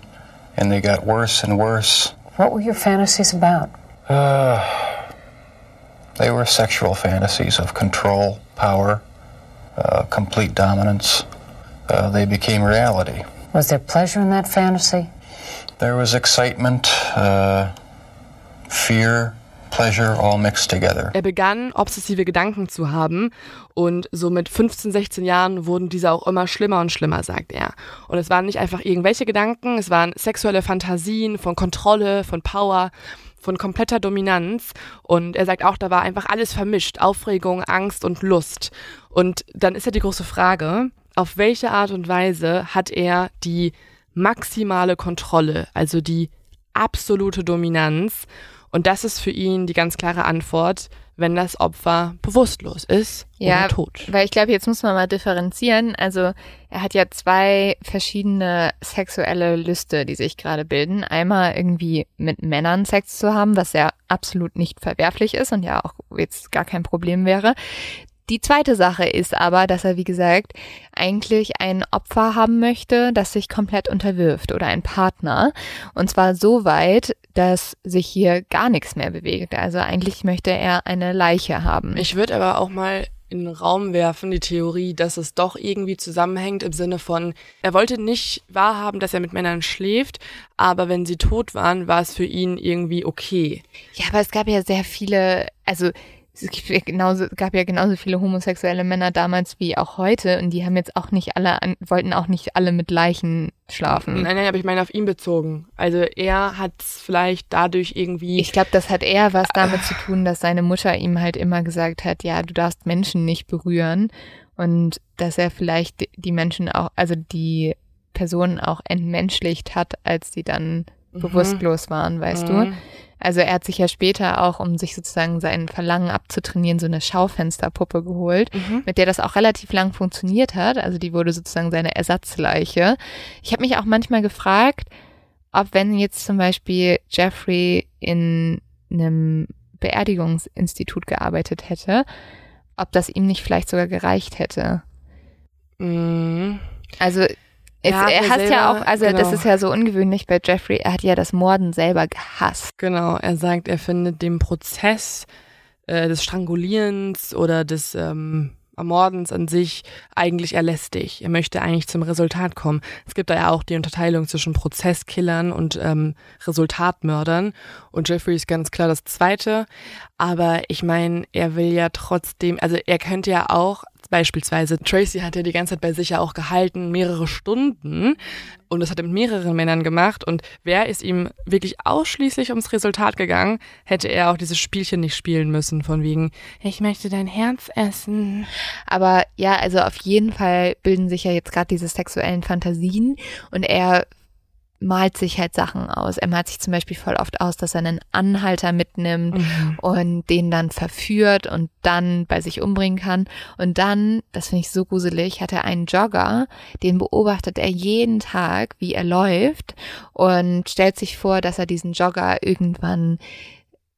and they got worse and worse. What were your fantasies about? Uh, they were sexual fantasies of control, power, uh, complete dominance. Uh, they became reality. Was there pleasure in that fantasy? There was excitement, uh, fear, pleasure all mixed together. Er begann obsessive Gedanken zu haben und so mit 15, 16 Jahren wurden diese auch immer schlimmer und schlimmer, sagt er. Und es waren nicht einfach irgendwelche Gedanken, es waren sexuelle Fantasien von Kontrolle, von Power, von kompletter Dominanz und er sagt auch, da war einfach alles vermischt, Aufregung, Angst und Lust. Und dann ist ja die große Frage, auf welche Art und Weise hat er die maximale Kontrolle, also die absolute Dominanz und das ist für ihn die ganz klare Antwort, wenn das Opfer bewusstlos ist ja, oder tot. Weil ich glaube, jetzt muss man mal differenzieren. Also er hat ja zwei verschiedene sexuelle Lüste, die sich gerade bilden. Einmal irgendwie mit Männern Sex zu haben, was ja absolut nicht verwerflich ist und ja auch jetzt gar kein Problem wäre. Die zweite Sache ist aber, dass er, wie gesagt, eigentlich ein Opfer haben möchte, das sich komplett unterwirft oder ein Partner. Und zwar so weit, dass sich hier gar nichts mehr bewegt. Also eigentlich möchte er eine Leiche haben. Ich würde aber auch mal in den Raum werfen, die Theorie, dass es doch irgendwie zusammenhängt im Sinne von, er wollte nicht wahrhaben, dass er mit Männern schläft, aber wenn sie tot waren, war es für ihn irgendwie okay. Ja, aber es gab ja sehr viele, also es gibt ja genauso, gab ja genauso viele homosexuelle Männer damals wie auch heute und die haben jetzt auch nicht alle, an, wollten auch nicht alle mit Leichen schlafen. Nein, nein, aber ich meine auf ihn bezogen. Also er hat vielleicht dadurch irgendwie. Ich glaube, das hat eher was damit zu tun, dass seine Mutter ihm halt immer gesagt hat, ja, du darfst Menschen nicht berühren und dass er vielleicht die Menschen auch, also die Personen auch entmenschlicht hat, als sie dann mhm. bewusstlos waren, weißt mhm. du? Also er hat sich ja später auch, um sich sozusagen sein Verlangen abzutrainieren, so eine Schaufensterpuppe geholt, mhm. mit der das auch relativ lang funktioniert hat. Also die wurde sozusagen seine Ersatzleiche. Ich habe mich auch manchmal gefragt, ob wenn jetzt zum Beispiel Jeffrey in einem Beerdigungsinstitut gearbeitet hätte, ob das ihm nicht vielleicht sogar gereicht hätte. Mhm. Also es, er, er hasst ja auch, also genau. das ist ja so ungewöhnlich bei Jeffrey, er hat ja das Morden selber gehasst. Genau, er sagt, er findet den Prozess äh, des Strangulierens oder des ähm, Ermordens an sich eigentlich erlästig. Er möchte eigentlich zum Resultat kommen. Es gibt da ja auch die Unterteilung zwischen Prozesskillern und ähm, Resultatmördern. Und Jeffrey ist ganz klar das Zweite. Aber ich meine, er will ja trotzdem, also er könnte ja auch Beispielsweise Tracy hat ja die ganze Zeit bei sich ja auch gehalten, mehrere Stunden. Und das hat er mit mehreren Männern gemacht. Und wäre es ihm wirklich ausschließlich ums Resultat gegangen, hätte er auch dieses Spielchen nicht spielen müssen, von wegen, ich möchte dein Herz essen. Aber ja, also auf jeden Fall bilden sich ja jetzt gerade diese sexuellen Fantasien. Und er malt sich halt Sachen aus. Er malt sich zum Beispiel voll oft aus, dass er einen Anhalter mitnimmt mhm. und den dann verführt und dann bei sich umbringen kann. Und dann, das finde ich so gruselig, hat er einen Jogger, den beobachtet er jeden Tag, wie er läuft und stellt sich vor, dass er diesen Jogger irgendwann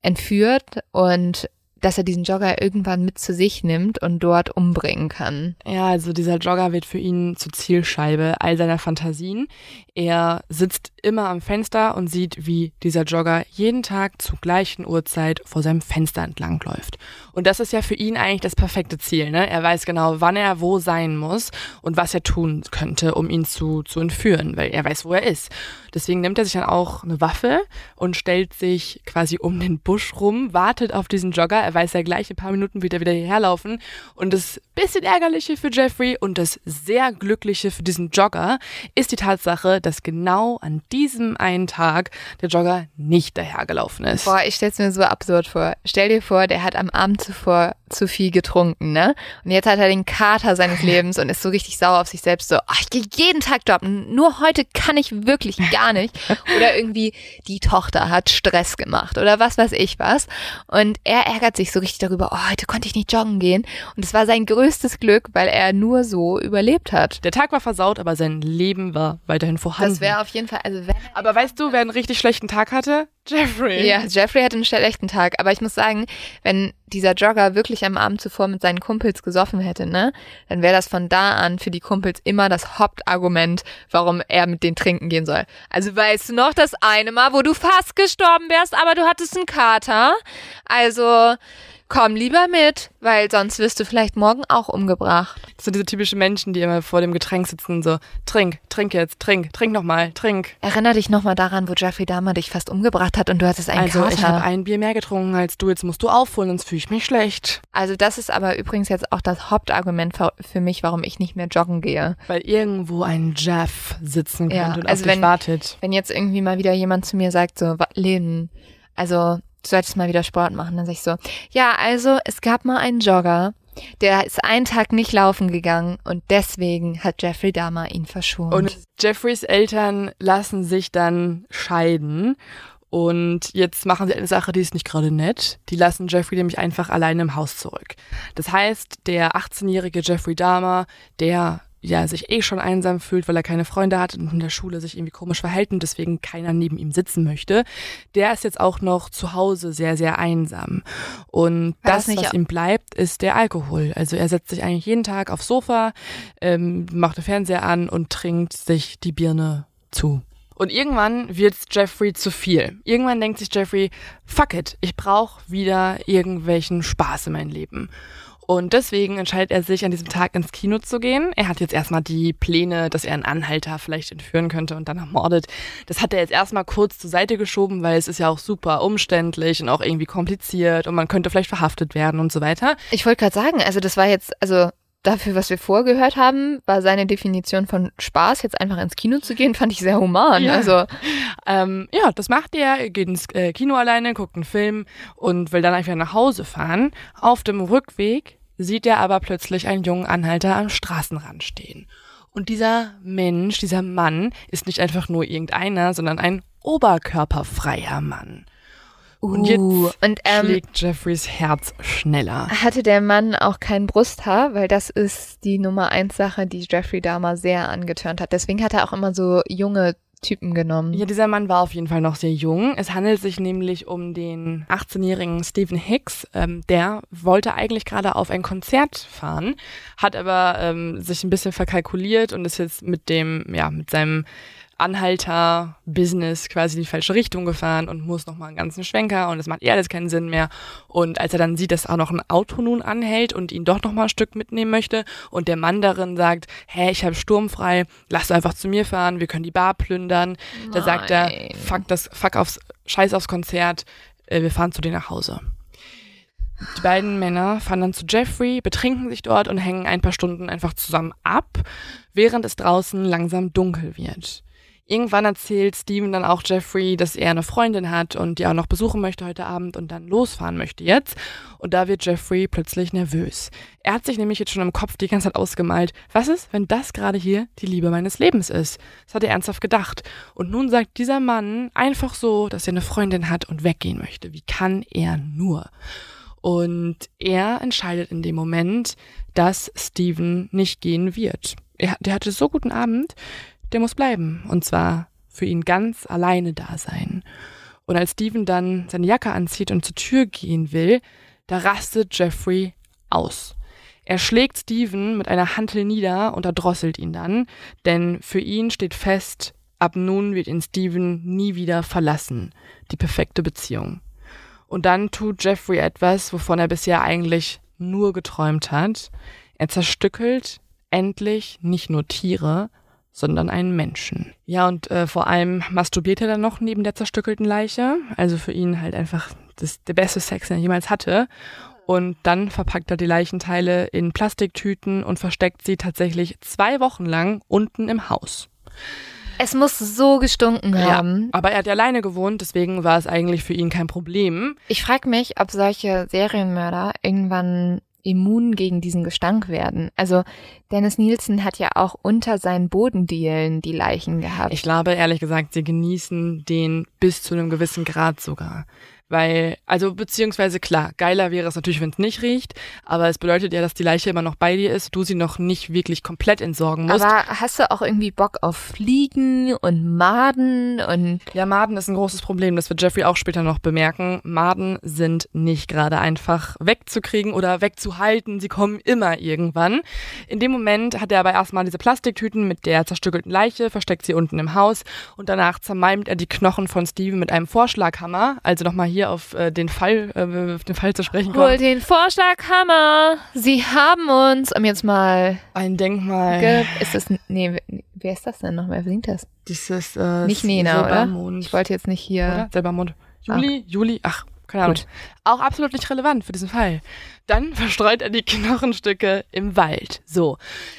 entführt und dass er diesen Jogger irgendwann mit zu sich nimmt und dort umbringen kann. Ja, also dieser Jogger wird für ihn zur Zielscheibe all seiner Fantasien. Er sitzt immer am Fenster und sieht, wie dieser Jogger jeden Tag zur gleichen Uhrzeit vor seinem Fenster entlangläuft. Und das ist ja für ihn eigentlich das perfekte Ziel. Ne? Er weiß genau, wann er wo sein muss und was er tun könnte, um ihn zu, zu entführen, weil er weiß, wo er ist. Deswegen nimmt er sich dann auch eine Waffe und stellt sich quasi um den Busch rum, wartet auf diesen Jogger, er weiß ja gleich, in ein paar Minuten wird er wieder hierher laufen. Und das bisschen ärgerliche für Jeffrey und das sehr glückliche für diesen Jogger ist die Tatsache, dass genau an diesem einen Tag der Jogger nicht dahergelaufen ist. Boah, ich stell's mir so absurd vor. Stell dir vor, der hat am Abend zuvor zu viel getrunken, ne? Und jetzt hat er den Kater seines Lebens und ist so richtig sauer auf sich selbst, so, ach, ich gehe jeden Tag jobben, nur heute kann ich wirklich gar nicht. Oder irgendwie die Tochter hat Stress gemacht oder was weiß ich was. Und er ärgert sich so richtig darüber, oh, heute konnte ich nicht joggen gehen. Und es war sein größtes Glück, weil er nur so überlebt hat. Der Tag war versaut, aber sein Leben war weiterhin vorhanden. Das wäre auf jeden Fall, also wenn aber weißt du, wer einen richtig schlechten Tag hatte? Jeffrey. Ja, Jeffrey hatte einen schlechten Tag. Aber ich muss sagen, wenn dieser Jogger wirklich am Abend zuvor mit seinen Kumpels gesoffen hätte, ne, dann wäre das von da an für die Kumpels immer das Hauptargument, warum er mit denen trinken gehen soll. Also weißt du noch das eine Mal, wo du fast gestorben wärst, aber du hattest einen Kater? Also komm lieber mit, weil sonst wirst du vielleicht morgen auch umgebracht. Das sind diese typischen Menschen, die immer vor dem Getränk sitzen und so, trink, trink jetzt, trink, trink nochmal, trink. Erinner dich nochmal daran, wo Jeffrey Dahmer dich fast umgebracht hat und du hattest einen Also Kater. ich habe ein Bier mehr getrunken als du, jetzt musst du aufholen, sonst fühle ich mich schlecht. also das ist aber übrigens jetzt auch das Hauptargument für, mich, warum ich nicht mehr joggen gehe. Weil irgendwo ein Jeff sitzen könnte Ja, und also auf dich wenn- wartet. Wenn jetzt irgendwie mal wieder jemand zu mir sagt, so, Leben, also du solltest mal wieder Sport machen, dann sag ich so, ja, also es gab mal einen Jogger, der ist einen Tag nicht laufen gegangen und deswegen hat Jeffrey Dahmer ihn verschont. Und Jeffreys Eltern lassen sich dann scheiden. Und jetzt machen sie eine Sache, die ist nicht gerade nett. Die lassen Jeffrey nämlich einfach alleine im Haus zurück. Das heißt, der 18-jährige Jeffrey Dahmer, der ja sich eh schon einsam fühlt, weil er keine Freunde hat und in der Schule sich irgendwie komisch verhält und deswegen keiner neben ihm sitzen möchte, der ist jetzt auch noch zu Hause sehr, sehr einsam. Und War das, was ihm bleibt, ist der Alkohol. Also er setzt sich eigentlich jeden Tag aufs Sofa, ähm, macht den Fernseher an und trinkt sich die Birne zu. Und irgendwann wird Jeffrey zu viel. Irgendwann denkt sich Jeffrey, fuck it, ich brauche wieder irgendwelchen Spaß in meinem Leben. Und deswegen entscheidet er sich, an diesem Tag ins Kino zu gehen. Er hat jetzt erstmal die Pläne, dass er einen Anhalter vielleicht entführen könnte und dann ermordet. Das hat er jetzt erstmal kurz zur Seite geschoben, weil es ist ja auch super umständlich und auch irgendwie kompliziert und man könnte vielleicht verhaftet werden und so weiter. ich wollte gerade sagen, also das war jetzt, also dafür, was wir vorgehört haben, war seine Definition von Spaß, jetzt einfach ins Kino zu gehen, fand ich sehr human. Ja. Also Ähm, ja, das macht er, er geht ins äh, Kino alleine, guckt einen Film und will dann einfach nach Hause fahren. Auf dem Rückweg sieht er aber plötzlich einen jungen Anhalter am Straßenrand stehen. Und dieser Mensch, dieser Mann, ist nicht einfach nur irgendeiner, sondern ein oberkörperfreier Mann. Und jetzt Uh, und, ähm, schlägt Jeffreys Herz schneller. hatte der Mann auch kein Brusthaar, weil das ist die Nummer eins Sache, die Jeffrey Dahmer sehr angetörnt hat. Deswegen hat er auch immer so junge Typen genommen. Ja, dieser Mann war auf jeden Fall noch sehr jung. Es handelt sich nämlich um den 18-jährigen Stephen Hicks. Ähm, der wollte eigentlich gerade auf ein Konzert fahren, hat aber ähm, sich ein bisschen verkalkuliert und ist jetzt mit dem, ja, mit seinem Anhalter-Business quasi in die falsche Richtung gefahren und muss nochmal einen ganzen Schwenker und es macht eh alles keinen Sinn mehr. Und als er dann sieht, dass auch noch ein Auto nun anhält und ihn doch nochmal ein Stück mitnehmen möchte und der Mann darin sagt, hä, ich habe sturmfrei, lass einfach zu mir fahren, wir können die Bar plündern. Da sagt er, Nein. fuck das, fuck aufs, scheiß aufs Konzert, äh, wir fahren zu dir nach Hause. Die beiden Männer fahren dann zu Jeffrey, betrinken sich dort und hängen ein paar Stunden einfach zusammen ab, während es draußen langsam dunkel wird. Irgendwann erzählt Steven dann auch Jeffrey, dass er eine Freundin hat und die auch noch besuchen möchte heute Abend und dann losfahren möchte jetzt. Und da wird Jeffrey plötzlich nervös. Er hat sich nämlich jetzt schon im Kopf die ganze Zeit ausgemalt, was ist, wenn das gerade hier die Liebe meines Lebens ist? Das hat er ernsthaft gedacht. Und nun sagt dieser Mann einfach so, dass er eine Freundin hat und weggehen möchte. Wie kann er nur? Und er entscheidet in dem Moment, dass Steven nicht gehen wird. Er, der hatte so guten Abend, der muss bleiben. Und zwar für ihn ganz alleine da sein. Und als Steven dann seine Jacke anzieht und zur Tür gehen will, da rastet Jeffrey aus. Er schlägt Steven mit einer Hantel nieder und erdrosselt ihn dann, denn für ihn steht fest, ab nun wird ihn Steven nie wieder verlassen. Die perfekte Beziehung. Und dann tut Jeffrey etwas, wovon er bisher eigentlich nur geträumt hat. Er zerstückelt endlich nicht nur Tiere, sondern einen Menschen. Ja, und äh, vor allem masturbiert er dann noch neben der zerstückelten Leiche. Also für ihn halt einfach das, der beste Sex, den er jemals hatte. Und dann verpackt er die Leichenteile in Plastiktüten und versteckt sie tatsächlich zwei Wochen lang unten im Haus. Es muss so gestunken haben. Ja, aber er hat ja alleine gewohnt, deswegen war es eigentlich für ihn kein Problem. Ich frage mich, ob solche Serienmörder irgendwann immun gegen diesen Gestank werden. Also Dennis Nielsen hat ja auch unter seinen Bodendielen die Leichen gehabt. Ich glaube, ehrlich gesagt, sie genießen den bis zu einem gewissen Grad sogar. Weil, also beziehungsweise klar, geiler wäre es natürlich, wenn es nicht riecht, aber es bedeutet ja, dass die Leiche immer noch bei dir ist, du sie noch nicht wirklich komplett entsorgen musst. Aber hast du auch irgendwie Bock auf Fliegen und Maden und. Ja, Maden ist ein großes Problem, das wird Jeffrey auch später noch bemerken. Maden sind nicht gerade einfach wegzukriegen oder wegzuhalten, sie kommen immer irgendwann. In dem Moment hat er aber erstmal diese Plastiktüten mit der zerstückelten Leiche, versteckt sie unten im Haus und danach zermalmt er die Knochen von Steven mit einem Vorschlaghammer, also nochmal hier hier auf äh, den Fall, äh, auf den Fall zu sprechen kommen. Hol den Vorschlaghammer. Sie haben uns, um jetzt mal ein Denkmal. Ist das nee, wer ist das denn noch? Wer singt das? Dieses äh, nicht Nena, oder? Ich wollte jetzt nicht hier. Oder? Silbermond. Juli, ach. Juli, ach, keine Ahnung. Gut. Auch absolut nicht relevant für diesen Fall. Dann verstreut er die Knochenstücke im Wald. So.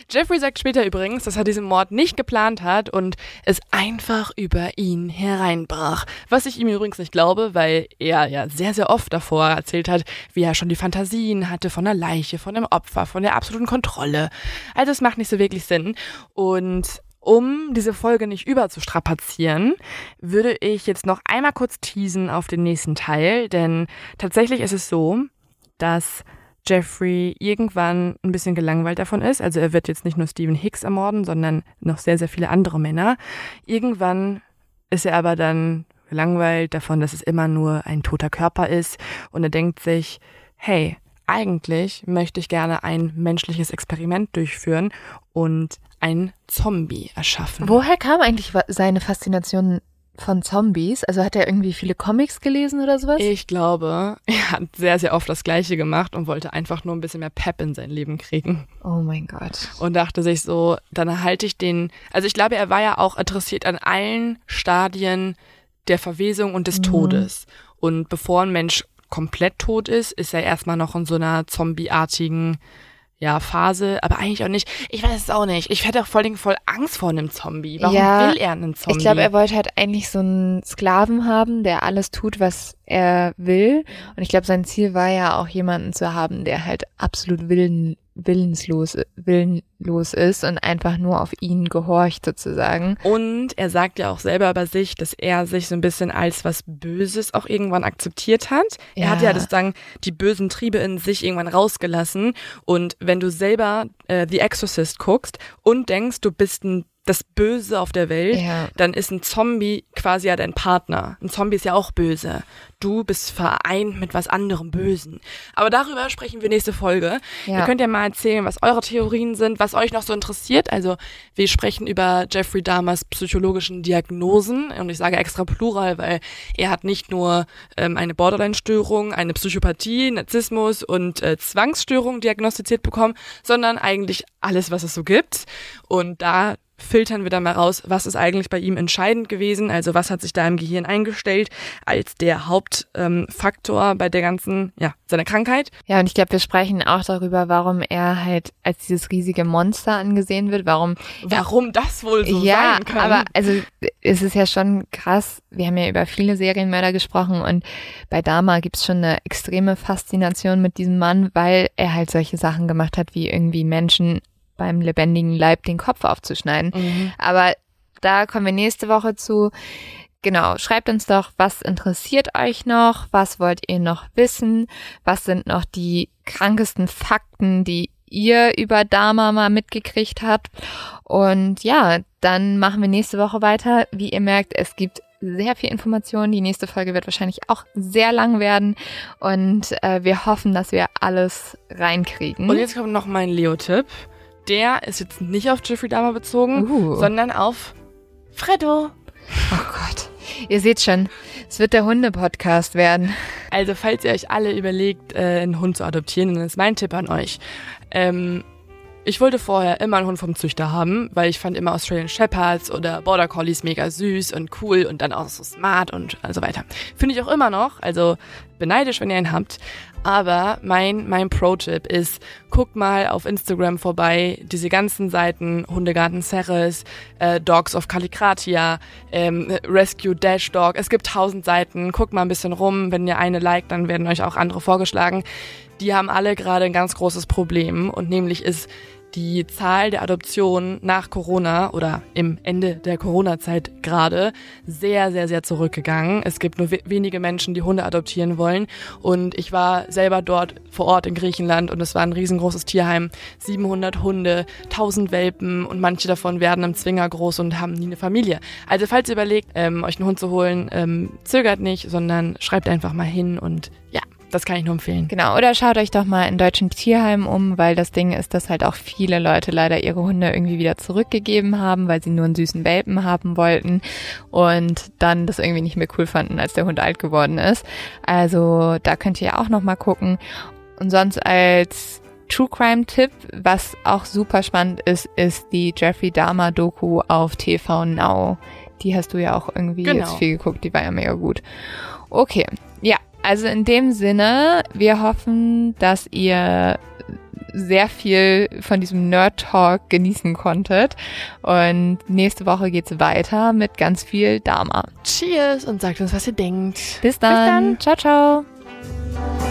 Jeffrey sagt später übrigens, dass er diesen Mord nicht geplant hat und es einfach über ihn hereinbrach. Was ich ihm übrigens nicht glaube, weil er ja sehr, sehr oft davor erzählt hat, wie er schon die Fantasien hatte von der Leiche, von dem Opfer, von der absoluten Kontrolle. Also es macht nicht so wirklich Sinn. Und um diese Folge nicht überzustrapazieren, würde ich jetzt noch einmal kurz teasen auf den nächsten Teil, denn tatsächlich ist es so, dass Jeffrey irgendwann ein bisschen gelangweilt davon ist. Also er wird jetzt nicht nur Stephen Hicks ermorden, sondern noch sehr, sehr viele andere Männer. Irgendwann ist er aber dann gelangweilt davon, dass es immer nur ein toter Körper ist und er denkt sich, hey, eigentlich möchte ich gerne ein menschliches Experiment durchführen und ein Zombie erschaffen. Woher kam eigentlich seine Faszination von Zombies? Also hat er irgendwie viele Comics gelesen oder sowas? Ich glaube, er hat sehr, sehr oft das Gleiche gemacht und wollte einfach nur ein bisschen mehr Pep in sein Leben kriegen. Oh mein Gott. Und dachte sich so, dann erhalte ich den. Also ich glaube, er war ja auch interessiert an allen Stadien der Verwesung und des mhm. Todes. Und bevor ein Mensch komplett tot ist, ist er erstmal noch in so einer zombieartigen ja, Phase, aber eigentlich auch nicht. Ich weiß es auch nicht. Ich hätte auch voll, voll Angst vor einem Zombie. Warum ja, will er einen Zombie? Ich glaube, er wollte halt eigentlich so einen Sklaven haben, der alles tut, was er will. Und ich glaube, sein Ziel war ja auch jemanden zu haben, der halt absolut willen, willenslos, willenlos ist und einfach nur auf ihn gehorcht sozusagen. Und er sagt ja auch selber über sich, dass er sich so ein bisschen als was Böses auch irgendwann akzeptiert hat. Ja. Er hat ja sozusagen die bösen Triebe in sich irgendwann rausgelassen. Und wenn du selber äh, The Exorcist guckst und denkst, du bist ein das Böse auf der Welt, ja. dann ist ein Zombie quasi ja dein Partner. Ein Zombie ist ja auch böse. Du bist vereint mit was anderem Bösen. Aber darüber sprechen wir nächste Folge. Ja. Ihr könnt ja mal erzählen, was eure Theorien sind, was euch noch so interessiert. Also wir sprechen über Jeffrey Dahmers psychologischen Diagnosen. Und ich sage extra Plural, weil er hat nicht nur ähm, eine Borderline-Störung, eine Psychopathie, Narzissmus und äh, Zwangsstörung diagnostiziert bekommen, sondern eigentlich alles, was es so gibt. Und da filtern wir dann mal raus, was ist eigentlich bei ihm entscheidend gewesen, also was hat sich da im Gehirn eingestellt als der Hauptfaktor ähm, bei der ganzen, ja, seiner Krankheit. Ja, und ich glaube, wir sprechen auch darüber, warum er halt als dieses riesige Monster angesehen wird, warum. Warum das wohl so ja, sein kann. aber also es ist ja schon krass, wir haben ja über viele Serienmörder gesprochen und bei Dama gibt's schon eine extreme Faszination mit diesem Mann, weil er halt solche Sachen gemacht hat, wie irgendwie Menschen beim lebendigen Leib den Kopf aufzuschneiden. Mhm. Aber da kommen wir nächste Woche zu. Genau, schreibt uns doch, was interessiert euch noch? Was wollt ihr noch wissen? Was sind noch die krankesten Fakten, die ihr über Dama mal mitgekriegt habt? Und ja, dann machen wir nächste Woche weiter. Wie ihr merkt, es gibt sehr viel Information. Die nächste Folge wird wahrscheinlich auch sehr lang werden und äh, wir hoffen, dass wir alles reinkriegen. Und jetzt kommt noch mein Leo-Tipp der ist jetzt nicht auf Jeffrey Dahmer bezogen, uh. sondern auf Freddo. Oh Gott. Ihr seht schon, es wird der Hunde-Podcast werden. Also, falls ihr euch alle überlegt, äh, einen Hund zu adoptieren, dann ist mein Tipp an euch. Ähm, ich wollte vorher immer einen Hund vom Züchter haben, weil ich fand immer Australian Shepherds oder Border Collies mega süß und cool und dann auch so smart und so weiter. Finde ich auch immer noch. Also beneidisch, wenn ihr einen habt. Aber mein, mein Pro-Tipp ist, guckt mal auf Instagram vorbei, diese ganzen Seiten, Hundegarten Ceres, äh, Dogs of Callicratia, ähm, Rescue Dash Dog, es gibt tausend Seiten, guckt mal ein bisschen rum, wenn ihr eine liked, dann werden euch auch andere vorgeschlagen. Die haben alle gerade ein ganz großes Problem. Und nämlich ist die Zahl der Adoptionen nach Corona oder im Ende der Corona-Zeit gerade sehr, sehr, sehr zurückgegangen. Es gibt nur wenige Menschen, die Hunde adoptieren wollen. Und ich war selber dort vor Ort in Griechenland und es war ein riesengroßes Tierheim. 700 Hunde, 1000 Welpen und manche davon werden im Zwinger groß und haben nie eine Familie. Also falls ihr überlegt, ähm, euch einen Hund zu holen, ähm, zögert nicht, sondern schreibt einfach mal hin und ja, das kann ich nur empfehlen. Genau, oder schaut euch doch mal in deutschen Tierheimen um, weil das Ding ist, dass halt auch viele Leute leider ihre Hunde irgendwie wieder zurückgegeben haben, weil sie nur einen süßen Welpen haben wollten und dann das irgendwie nicht mehr cool fanden, als der Hund alt geworden ist. Also da könnt ihr auch noch mal gucken. Und sonst als True Crime Tipp, was auch super spannend ist, ist die Jeffrey Dahmer Doku auf TV Now. Die hast du ja auch irgendwie genau. jetzt viel geguckt, die war ja mega gut. Okay, also in dem Sinne, wir hoffen, dass ihr sehr viel von diesem Nerd Talk genießen konntet. Und nächste Woche geht's weiter mit ganz viel Dharma. Cheers und sagt uns, was ihr denkt. Bis dann. Bis dann. Ciao, ciao.